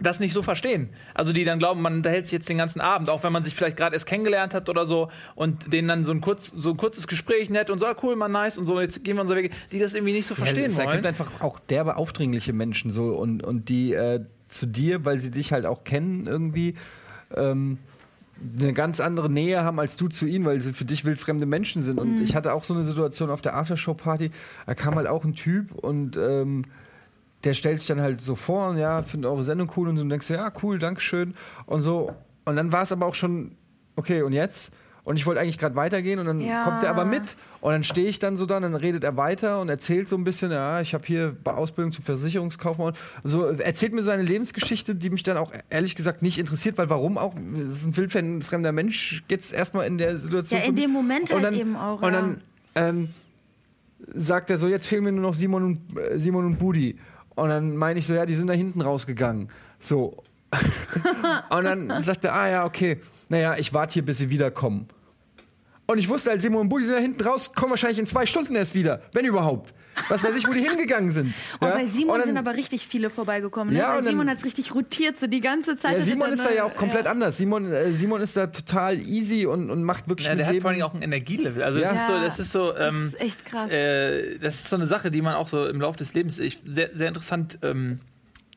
das nicht so verstehen. Also die dann glauben, man unterhält sich jetzt den ganzen Abend, auch wenn man sich vielleicht gerade erst kennengelernt hat oder so und denen dann so ein, kurz, so ein kurzes Gespräch nett und so, ah, cool, man nice und so, jetzt gehen wir unser Weg, die das irgendwie nicht so Ja, verstehen es wollen. gibt einfach auch derbe aufdringliche Menschen so und, und die äh, zu dir, weil sie dich halt auch kennen irgendwie, ähm, eine ganz andere Nähe haben als du zu ihnen, weil sie für dich wildfremde Menschen sind. Und ich hatte auch so eine Situation auf der Aftershow-Party, da kam halt auch ein Typ und ähm, der stellt sich dann halt so vor und ja, finde eure Sendung cool und so und denkst du, ja, cool, Dankeschön und so. Und dann war es aber auch schon, okay, und jetzt? Und ich wollte eigentlich gerade weitergehen und dann Ja. kommt er aber mit und dann stehe ich dann so da und dann redet er weiter und erzählt so ein bisschen, ja, ich habe hier bei Ausbildung zum Versicherungskaufmann. So erzählt mir seine Lebensgeschichte, die mich dann auch ehrlich gesagt nicht interessiert, weil warum auch? Das ist ein wildfremder Mensch jetzt erstmal in der Situation. Ja, in dem Moment halt dann, eben auch, Und ja. dann ähm, sagt er so, jetzt fehlen mir nur noch Simon und, äh, Simon und Budi. Und dann meine ich so, ja, die sind da hinten rausgegangen. So. und dann sagt er, ah ja, okay, naja, ich warte hier, bis sie wiederkommen. Und ich wusste halt, Simon und Budi sind da hinten raus, kommen wahrscheinlich in zwei Stunden erst wieder, wenn überhaupt. Was weiß ich, wo die hingegangen sind. Oh, ja? bei Simon Und dann- sind aber richtig viele vorbeigekommen. Ne? Ja, und dann- Simon hat es richtig rotiert, so die ganze Zeit. ja, Simon ist da ja auch komplett anders. Simon, äh, Simon ist da total easy und, und macht wirklich ja, mit der hat jedem- vor allem auch ein Energielevel. Also das Ja. ist so, das ist so, ähm, Das ist echt krass. äh, das ist so eine Sache, die man auch so im Laufe des Lebens ich, sehr, sehr interessant ähm,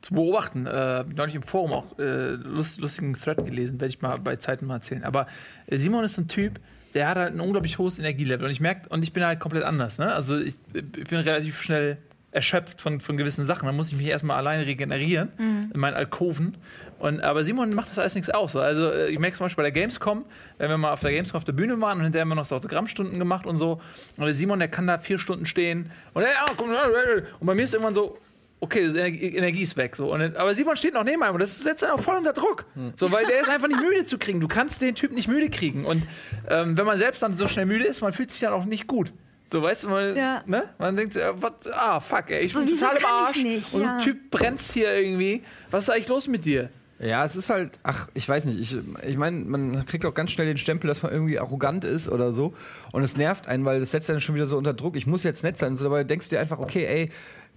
zu beobachten. Äh, neulich im Forum auch äh, lust, lustigen Thread gelesen, werde ich mal bei Zeiten mal erzählen. Aber äh, Simon ist ein Typ, der hat halt ein unglaublich hohes Energielevel und ich merke, und ich bin halt komplett anders. Ne? Also ich, ich bin relativ schnell erschöpft von, von gewissen Sachen. Dann muss ich mich erstmal alleine regenerieren in meinen Alkoven. Und, aber Simon macht das alles nichts aus. Also äh, ich merke zum Beispiel bei der Gamescom, wenn wir mal auf der Gamescom auf der Bühne waren und hinterher haben wir noch so Autogrammstunden gemacht und so. Und der Simon, der kann da vier Stunden stehen und, und bei mir ist irgendwann so, okay, das Energie, ist weg. So. Und, dann- aber Simon steht noch neben einem und das setzt dann auch voll unter Druck. So, weil der ist einfach nicht müde zu kriegen. Du kannst den Typ nicht müde kriegen. Und ähm, wenn man selbst dann so schnell müde ist, man fühlt sich dann auch nicht gut. So, weißt du, man, Ja. ne? man denkt, äh, was, ah, fuck, ey, ich So, bin total im kann ich Arsch. nicht? Und Ja. der Typ brennst hier irgendwie. Was ist eigentlich los mit dir? Ja, es ist halt, ach, ich weiß nicht, ich, ich meine, man kriegt auch ganz schnell den Stempel, dass man irgendwie arrogant ist oder so. Und es nervt einen, weil das setzt einen schon wieder so unter Druck. Ich muss jetzt nett sein. So, dabei denkst du dir einfach, okay, ey,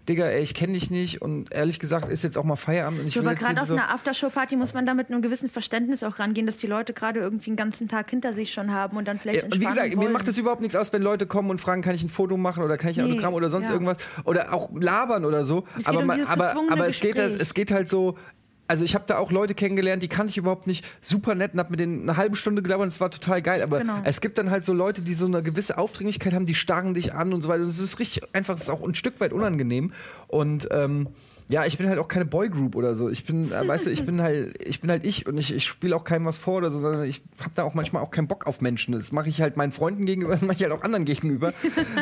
Digga, ey, ich kenne dich nicht und ehrlich gesagt ist jetzt auch mal Feierabend. Und ich So, will aber gerade auf so, einer Aftershow-Party muss man da mit einem gewissen Verständnis auch rangehen, dass die Leute gerade irgendwie einen ganzen Tag hinter sich schon haben und dann vielleicht Ja, und wie gesagt, mir wollen. macht es überhaupt nichts aus, wenn Leute kommen und fragen, kann ich ein Foto machen oder kann ich ein Nee, Autogramm oder sonst ja. irgendwas oder auch labern oder so. Es aber um man, aber, aber es geht, halt- es geht halt so. Also ich habe da auch Leute kennengelernt, die kannte ich überhaupt nicht. Super nett und hab mit denen eine halbe Stunde gelabert und es war total geil. Aber Genau. es gibt dann halt so Leute, die so eine gewisse Aufdringlichkeit haben, die starren dich an und so weiter. Und es ist richtig einfach, es ist auch ein Stück weit unangenehm. Und ähm, ja, ich bin halt auch keine Boygroup oder so. Ich bin, äh, weißt du, ich bin halt, ich bin halt ich und ich, ich spiele auch keinem was vor oder so, sondern ich habe da auch manchmal auch keinen Bock auf Menschen. Das mache ich halt meinen Freunden gegenüber, das mache ich halt auch anderen gegenüber.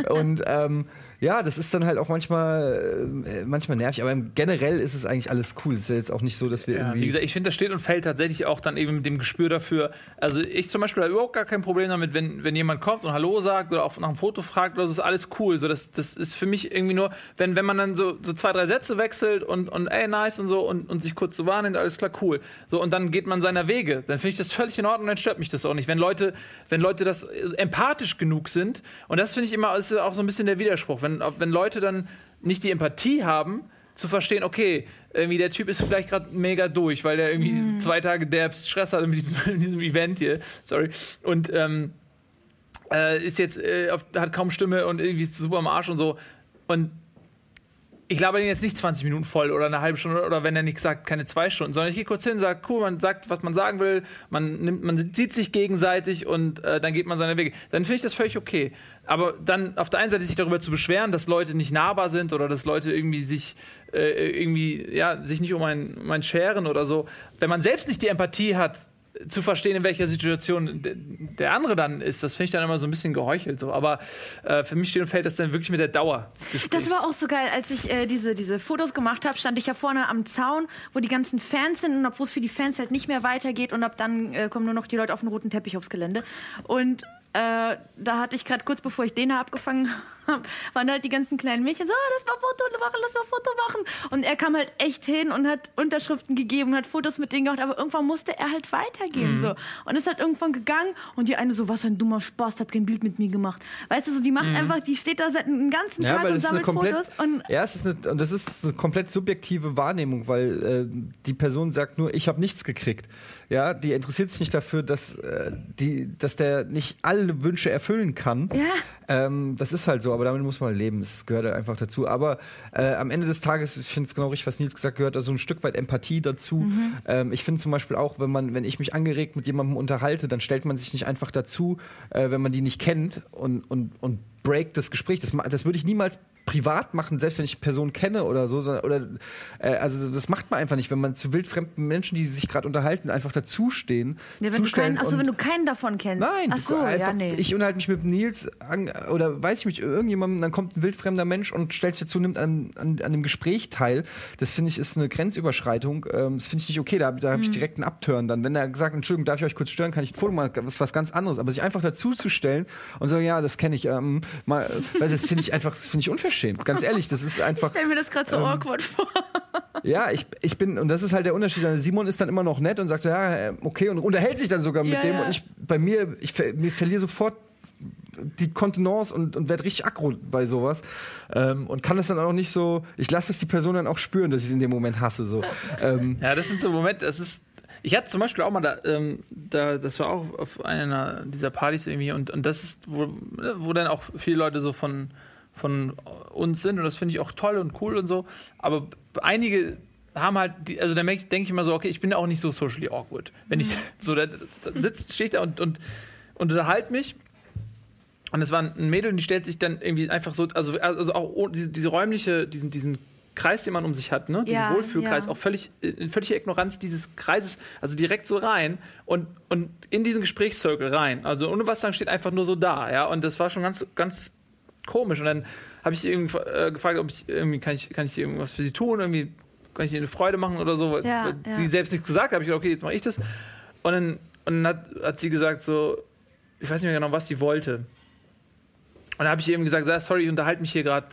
und ähm, ja, das ist dann halt auch manchmal, äh, manchmal nervig, aber generell ist es eigentlich alles cool. Es ist ja jetzt auch nicht so, dass wir Ja, irgendwie. wie gesagt, ich finde, das steht und fällt tatsächlich auch dann eben mit dem Gespür dafür. Also ich zum Beispiel habe überhaupt gar kein Problem damit, wenn, wenn jemand kommt und Hallo sagt oder auch nach einem Foto fragt oder so, ist alles cool. So, das, das ist für mich irgendwie nur, wenn, wenn man dann so, so zwei, drei Sätze wechselt und, und ey, nice und so und, und sich kurz so wahrnimmt, alles klar, cool. So, und dann geht man seiner Wege. Dann finde ich das völlig in Ordnung, dann stört mich das auch nicht. Wenn Leute, wenn Leute das empathisch genug sind, und das finde ich immer, ist auch so ein bisschen der Widerspruch, wenn, wenn Leute dann nicht die Empathie haben, zu verstehen, okay, irgendwie der Typ ist vielleicht gerade mega durch, weil der irgendwie zwei Tage derbst Stress hatte mit diesem, mit diesem Event hier, sorry, und ähm, äh, ist jetzt, äh, hat kaum Stimme und irgendwie ist super am Arsch und so. Und ich laber den jetzt nicht 20 Minuten voll oder eine halbe Stunde oder wenn er nichts sagt, keine zwei Stunden, sondern ich gehe kurz hin, sage, cool, man sagt, was man sagen will, man nimmt, man sieht sich gegenseitig und äh, dann geht man seine Wege. Dann finde ich das völlig okay. Aber dann auf der einen Seite sich darüber zu beschweren, dass Leute nicht nahbar sind oder dass Leute irgendwie sich äh, irgendwie ja sich nicht um einen, um einen scheren oder so. Wenn man selbst nicht die Empathie hat, zu verstehen, in welcher Situation der andere dann ist, das finde ich dann immer so ein bisschen geheuchelt. So. Aber äh, für mich steht und fällt das dann wirklich mit der Dauer des. Das war auch so geil, als ich äh, diese, diese Fotos gemacht habe, stand ich ja vorne am Zaun, wo die ganzen Fans sind und obwohl es für die Fans halt nicht mehr weitergeht und ab dann äh, kommen nur noch die Leute auf den roten Teppich aufs Gelände. Und äh, da hatte ich gerade kurz bevor ich den abgefangen habe, waren halt die ganzen kleinen Mädchen so, oh, lass mal Foto machen, lass mal Foto machen. Und er kam halt echt hin und hat Unterschriften gegeben, hat Fotos mit denen gemacht, aber irgendwann musste er halt weitergehen. Mhm. So. Und ist halt irgendwann gegangen und die eine so, was für ein dummer Spaß, hat kein Bild mit mir gemacht. Weißt du, so, die macht Mhm. einfach, die steht da seit einem ganzen Ja, Tag und sammelt komplett, Fotos. Und ja, es ist eine, und das ist eine komplett subjektive Wahrnehmung, weil äh, die Person sagt nur, ich habe nichts gekriegt. Ja, die interessiert sich nicht dafür, dass, äh, die, dass der nicht alle Wünsche erfüllen kann. Ja. Ähm, das ist halt so, aber damit muss man leben. Es gehört halt einfach dazu. Aber äh, am Ende des Tages, ich finde es genau richtig, was Nils gesagt hat, gehört also ein Stück weit Empathie dazu. Mhm. Ähm, ich finde zum Beispiel auch, wenn man, wenn ich mich angeregt mit jemandem unterhalte, dann stellt man sich nicht einfach dazu, äh, wenn man die nicht kennt und, und, und break das Gespräch. Das, das würde ich niemals privat machen, selbst wenn ich die Person kenne oder so. Oder, äh, also das macht man einfach nicht, wenn man zu wildfremden Menschen, die sich gerade unterhalten, einfach dazustehen. ja, wenn, du keinen, achso, wenn du keinen davon kennst. Nein, Ach so, einfach, ja, nee. ich unterhalte mich mit Nils an, oder weiß ich mich irgendjemandem, dann kommt ein wildfremder Mensch und stellt sich dazu, nimmt an, an, an dem Gespräch teil. Das finde ich ist eine Grenzüberschreitung. Ähm, das finde ich nicht okay. Da, da habe ich direkt einen Abturn. Dann, wenn er gesagt, Entschuldigung, darf ich euch kurz stören, kann ich ein Foto machen, das ist was ganz anderes. Aber sich einfach dazu zu stellen und sagen, ja, das kenne ich, ähm, mal, äh, weiß, das finde ich einfach, das finde ich unverschämt. Ganz ehrlich, das ist einfach. Ich stell mir das gerade so Ähm, awkward vor. Ja, ich, ich bin, und das ist halt der Unterschied. Simon ist dann immer noch nett und sagt so, ja, äh, okay, und unterhält sich dann sogar mit Ja, dem. ja. Und ich, bei mir, ich ver mir verliere sofort die Kontenance und, und werde richtig aggro bei sowas. Ähm, und kann das dann auch nicht so, ich lasse es die Person dann auch spüren, dass ich es in dem Moment hasse. So. ähm, Ja, das sind so Momente, das ist. Ich hatte zum Beispiel auch mal da, ähm, da das war auch auf einer dieser Partys irgendwie und, und das ist, wo, wo dann auch viele Leute so von, von uns sind und das finde ich auch toll und cool und so. Aber einige haben halt, die, also da denke ich immer so, okay, ich bin auch nicht so socially awkward. Wenn ich so da, da sitzt, stehe ich da und, und, und unterhalte mich. Und es war ein Mädel und die stellt sich dann irgendwie einfach so, also, also auch diese, diese räumliche, diesen, diesen Kreis, den man um sich hat, ne? diesen Ja, Wohlfühlkreis, ja. auch völlig in völliger Ignoranz dieses Kreises, also direkt so rein und, und in diesen Gesprächszirkel rein. Also ohne was sagen, steht einfach nur so da, ja. Und das war schon ganz, ganz komisch. Und dann habe ich irgendwie äh, gefragt, ob ich irgendwie kann ich, kann ich irgendwas für sie tun, irgendwie kann ich ihr eine Freude machen oder so, weil, Ja, weil sie selbst nichts gesagt hat. habe ich gedacht, okay, jetzt mache ich das. Und dann, und dann hat, hat sie gesagt so, ich weiß nicht mehr genau, was sie wollte. Und da habe ich eben gesagt, sorry, ich unterhalte mich hier gerade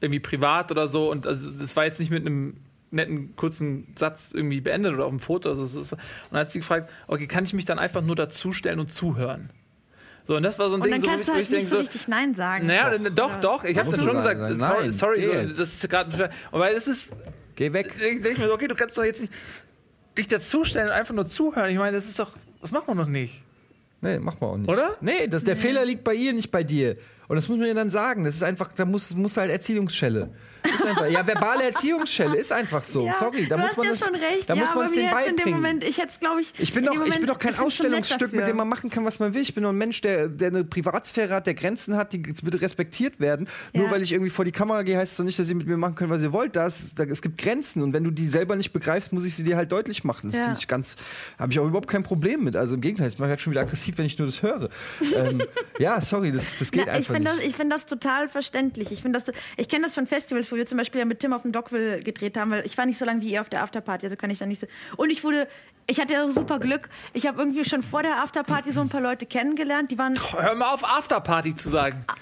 irgendwie privat oder so. Und also, das war jetzt nicht mit einem netten, kurzen Satz irgendwie beendet oder auf dem Foto. Also, ist- und dann hat sie gefragt, okay, kann ich mich dann einfach nur dazustellen und zuhören? So, und das war so ein Und Ding, dann so, wo kannst ich, du halt ich nicht denke, so so, richtig Nein sagen. naja, doch, doch, doch, ich habe das schon gesagt. Nein, sorry, sorry so, das ist gerade. Aber es ist, geh weg. ich denke ich mir so, okay, du kannst doch jetzt nicht dich dazustellen und einfach nur zuhören. Ich meine, das ist doch, das macht man doch nicht. Nee, machen wir auch nicht. Oder? Nee, das, der Fehler liegt bei ihr, nicht bei dir. Und das muss man ja dann sagen. Das ist einfach, da muss, muss halt Erziehungsschelle. Ist einfach, ja, verbale Erziehungsschelle ist einfach so. Ja, Sorry, da muss man ja das, schon recht. da ja, muss man es dem beibringen. Moment, ich glaube ich. Ich bin in doch, ich bin doch kein ich Ausstellungsstück, mit dem man machen kann, was man will. Ich bin doch ein Mensch, der, der eine Privatsphäre hat, der Grenzen hat, die bitte respektiert werden. Nur weil ich irgendwie vor die Kamera gehe, heißt es doch nicht, dass ihr mit mir machen könnt, was ihr wollt. Das, da, es gibt Grenzen und wenn du die selber nicht begreifst, muss ich sie dir halt deutlich machen. Das finde ich ganz, habe ich auch überhaupt kein Problem mit. Also im Gegenteil, ich mache halt schon wieder aggressiv, wenn ich nur das höre. ähm, ja, sorry, das, das geht Na, ich einfach finde nicht. das, ich find das total verständlich. Ich, das, ich kenne das von Festivals, wo wir zum Beispiel ja mit Tim auf dem Dockville gedreht haben, weil ich war nicht so lange wie ihr auf der Afterparty, also kann ich da nicht so. Und ich wurde, ich hatte ja super Glück. Ich habe irgendwie schon vor der Afterparty so ein paar Leute kennengelernt, die waren. Hör mal auf, Afterparty zu sagen.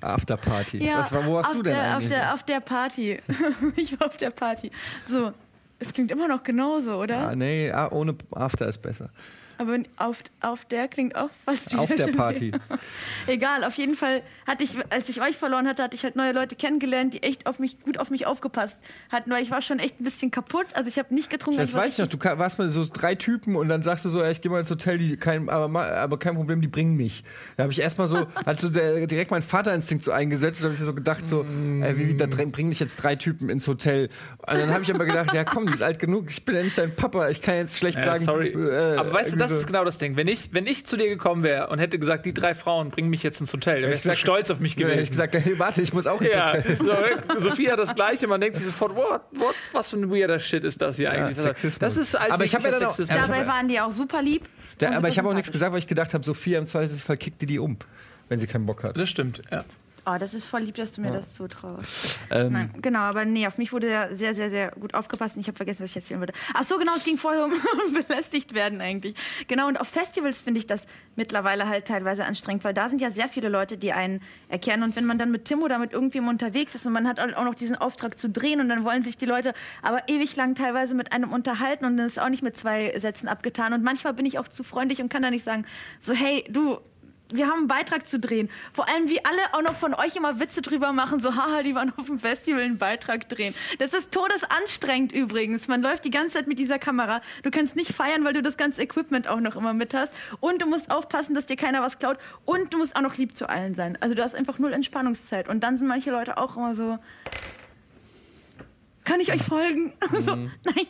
Afterparty. Ja, Was war, wo warst du denn der, eigentlich? Auf der, auf der Party. ich war auf der Party. So, es klingt immer noch genauso, oder? ah, nee, ohne After ist besser. Aber auf, auf der klingt auch fast wieder Auf der. Party. Egal, auf jeden Fall hatte ich, als ich euch verloren hatte, hatte ich halt neue Leute kennengelernt, die echt auf mich, gut auf mich aufgepasst hatten, weil ich war schon echt ein bisschen kaputt. Also ich habe nicht getrunken. Das ich war weiß ich noch, du warst mal so drei Typen und dann sagst du so, ja, ich gehe mal ins Hotel, die kein, aber, ma- aber kein Problem, die bringen mich. Da habe ich erstmal so, hat so der, direkt mein Vaterinstinkt so eingesetzt, da habe ich so gedacht, so, äh, wie, da bringen dich jetzt drei Typen ins Hotel. Und dann habe ich aber gedacht, ja komm, die ist alt genug, ich bin ja nicht dein Papa, ich kann jetzt schlecht Ja, sagen. sorry. äh, aber weißt du, das ist genau das Ding. Wenn ich, wenn ich zu dir gekommen wäre und hätte gesagt, die drei Frauen bringen mich jetzt ins Hotel, dann wärst du gesagt- stolz auf mich ja, hätte ich gewesen. gesagt, hey, warte, ich muss auch ins Ja, Hotel. so, Sophie hat das Gleiche. Man denkt sich sofort, what, what, was für ein weirder Shit ist das hier eigentlich? Sexismus. Das ist Aber ich ja dann auch- Dabei waren die auch super lieb. Da, aber ich habe auch nichts gesagt, weil ich gedacht habe, Sophia im Zweifelsfall kickt die die um, wenn sie keinen Bock hat. Das stimmt, ja. Oh, das ist voll lieb, dass du mir das zutraust. Ähm, Nein, genau, aber nee, auf mich wurde ja sehr, sehr, sehr gut aufgepasst und ich habe vergessen, was ich erzählen wollte. Ach so, genau, es ging vorher um belästigt werden eigentlich. Genau, und auf Festivals finde ich das mittlerweile halt teilweise anstrengend, weil da sind ja sehr viele Leute, die einen erkennen und wenn man dann mit Tim oder mit irgendjemandem unterwegs ist und man hat halt auch noch diesen Auftrag zu drehen und dann wollen sich die Leute aber ewig lang teilweise mit einem unterhalten und dann ist auch nicht mit zwei Sätzen abgetan und manchmal bin ich auch zu freundlich und kann da nicht sagen, so hey, du, wir haben einen Beitrag zu drehen. Vor allem, wie alle auch noch von euch immer Witze drüber machen, so, haha, die waren auf dem Festival einen Beitrag drehen. Das ist todesanstrengend übrigens. Man läuft die ganze Zeit mit dieser Kamera. Du kannst nicht feiern, weil du das ganze Equipment auch noch immer mit hast. Und du musst aufpassen, dass dir keiner was klaut. Und du musst auch noch lieb zu allen sein. Also du hast einfach null Entspannungszeit. Und dann sind manche Leute auch immer so, kann ich euch folgen? so, nein.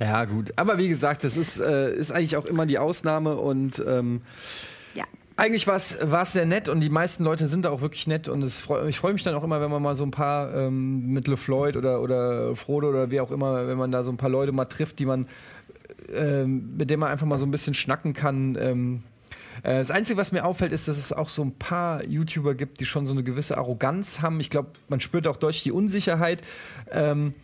Ja, gut. Aber wie gesagt, das ist, äh, ist eigentlich auch immer die Ausnahme und ähm. Eigentlich war es sehr nett und die meisten Leute sind da auch wirklich nett und es freu, ich freue mich dann auch immer, wenn man mal so ein paar ähm, mit LeFloid oder, oder Frodo oder wie auch immer, wenn man da so ein paar Leute mal trifft, die man ähm, mit denen man einfach mal so ein bisschen schnacken kann. Ähm, äh, das Einzige, was mir auffällt, ist, dass es auch so ein paar YouTuber gibt, die schon so eine gewisse Arroganz haben. Ich glaube, man spürt auch deutlich die Unsicherheit. Ähm,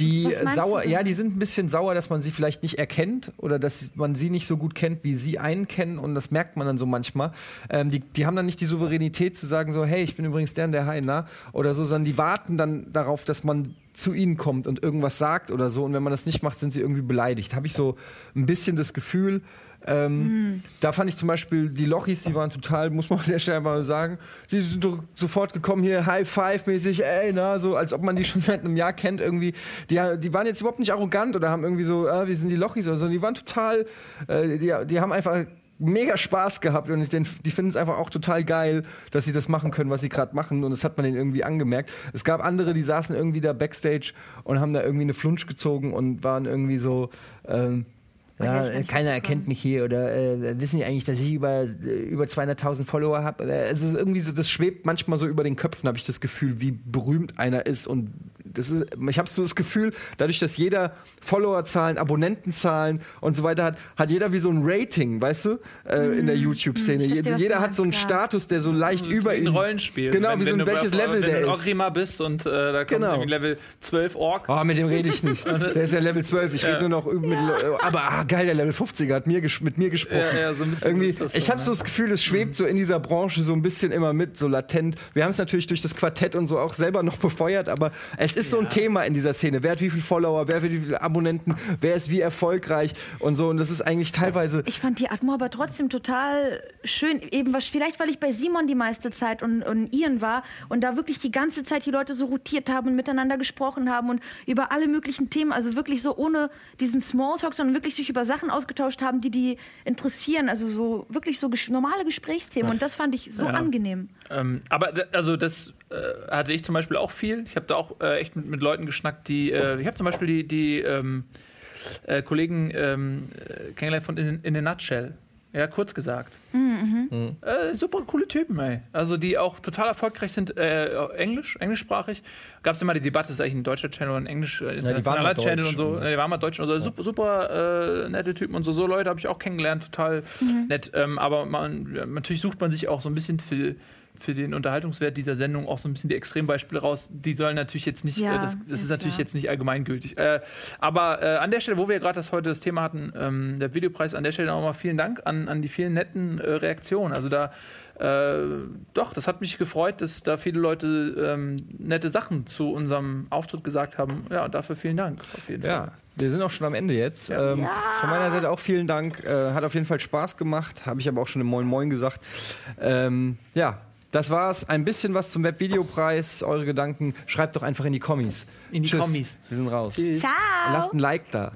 die sauer, ja, die sind ein bisschen sauer, dass man sie vielleicht nicht erkennt oder dass man sie nicht so gut kennt, wie sie einen kennen und das merkt man dann so manchmal. Ähm, die, die haben dann nicht die Souveränität zu sagen so, hey, ich bin übrigens der und der Heiner oder so, sondern die warten dann darauf, dass man zu ihnen kommt und irgendwas sagt oder so und wenn man das nicht macht, sind sie irgendwie beleidigt. Habe ich so ein bisschen das Gefühl. Ähm, Da fand ich zum Beispiel die Lochis, die waren total, muss man an der Stelle mal sagen, die sind doch sofort gekommen hier, High Five mäßig, ey, na, so als ob man die schon seit einem Jahr kennt irgendwie. Die, die waren jetzt überhaupt nicht arrogant oder haben irgendwie so, ah, wir sind die Lochis oder so, die waren total, äh, die, die haben einfach mega Spaß gehabt und ich den, die finden es einfach auch total geil, dass sie das machen können, was sie gerade machen und das hat man denen irgendwie angemerkt. Es gab andere, die saßen irgendwie da Backstage und haben da irgendwie eine Flunsch gezogen und waren irgendwie so, ähm, ja, ja, keiner erkennt mich hier oder äh, wissen die eigentlich, dass ich über, äh, über 200.000 Follower habe? Es ist irgendwie so, das schwebt manchmal so über den Köpfen, habe ich das Gefühl, wie berühmt einer ist und das ist, ich habe so das Gefühl, dadurch, dass jeder Followerzahlen, Abonnentenzahlen und so weiter hat, hat jeder wie so ein Rating, weißt du, äh, in der YouTube-Szene. ich verstehe, was jeder du hat so einen klar. Status, der so leicht Das ist über wie ein ihm. Rollenspiel. Genau, Wenn- wie so wenn ein du- welches Level wenn der du ein ist. Orgrima bist und äh, da kommt Genau. Level 12 Ork. Oh, mit dem rede ich nicht. Der ist ja Level 12. Ich rede nur noch mit. Aber ah, geil, der Level 50er hat mir mit mir gesprochen. Ja, ja, so ein bisschen Irgendwie, ist das so, ich habe ne? so das Gefühl, es schwebt so in dieser Branche so ein bisschen immer mit, so latent. Wir haben es natürlich durch das Quartett und so auch selber noch befeuert, aber es ist so ein Thema in dieser Szene. Wer hat wie viele Follower, wer hat wie viele Abonnenten, wer ist wie erfolgreich und so. Und das ist eigentlich teilweise. Ich fand die Atmo aber trotzdem total schön. Eben was, vielleicht, weil ich bei Simon die meiste Zeit und, und Ian war und da wirklich die ganze Zeit die Leute so rotiert haben und miteinander gesprochen haben und über alle möglichen Themen, also wirklich so ohne diesen Smalltalk, sondern wirklich sich über Sachen ausgetauscht haben, die die interessieren. Also so wirklich so ges normale Gesprächsthemen. Und das fand ich so Ja. angenehm. Ähm, aber also das äh, hatte ich zum Beispiel auch viel. Ich habe da auch äh, echt mit, mit Leuten geschnackt, die. Äh, ich habe zum Beispiel die, die ähm, äh, Kollegen ähm, äh, kennengelernt von in, in a Nutshell. Ja, kurz gesagt. Äh, super coole Typen, ey. Also die auch total erfolgreich sind, äh, Englisch, englischsprachig. Gab es immer die Debatte, ist eigentlich ein deutscher Channel oder ein Englisch, äh, internationaler mal Channel deutsch, und so. ja. Äh, Die waren mal deutsch und so. Super, super äh, nette Typen und so. So Leute habe ich auch kennengelernt, total nett. Ähm, aber man, ja, natürlich sucht man sich auch so ein bisschen für, für den Unterhaltungswert dieser Sendung auch so ein bisschen die Extrembeispiele raus. Die sollen natürlich jetzt nicht, Ja, äh, das, das ja, ist natürlich klar. jetzt nicht allgemeingültig. Äh, aber äh, an der Stelle, wo wir gerade das heute das Thema hatten, ähm, der Videopreis, an der Stelle nochmal vielen Dank an, an die vielen netten äh, Reaktionen. Also da, äh, doch, das hat mich gefreut, dass da viele Leute ähm, nette Sachen zu unserem Auftritt gesagt haben. Ja, dafür vielen Dank. Auf jeden Ja, Fall. Wir sind auch schon am Ende jetzt. Ähm, Von meiner Seite auch vielen Dank. Äh, hat auf jeden Fall Spaß gemacht. Habe ich aber auch schon im Moin Moin gesagt. Ähm, ja, das war's. Ein bisschen was zum Webvideopreis. Eure Gedanken schreibt doch einfach in die Kommis. In die Tschüss. Kommis. Wir sind raus. Ciao. Lasst ein Like da.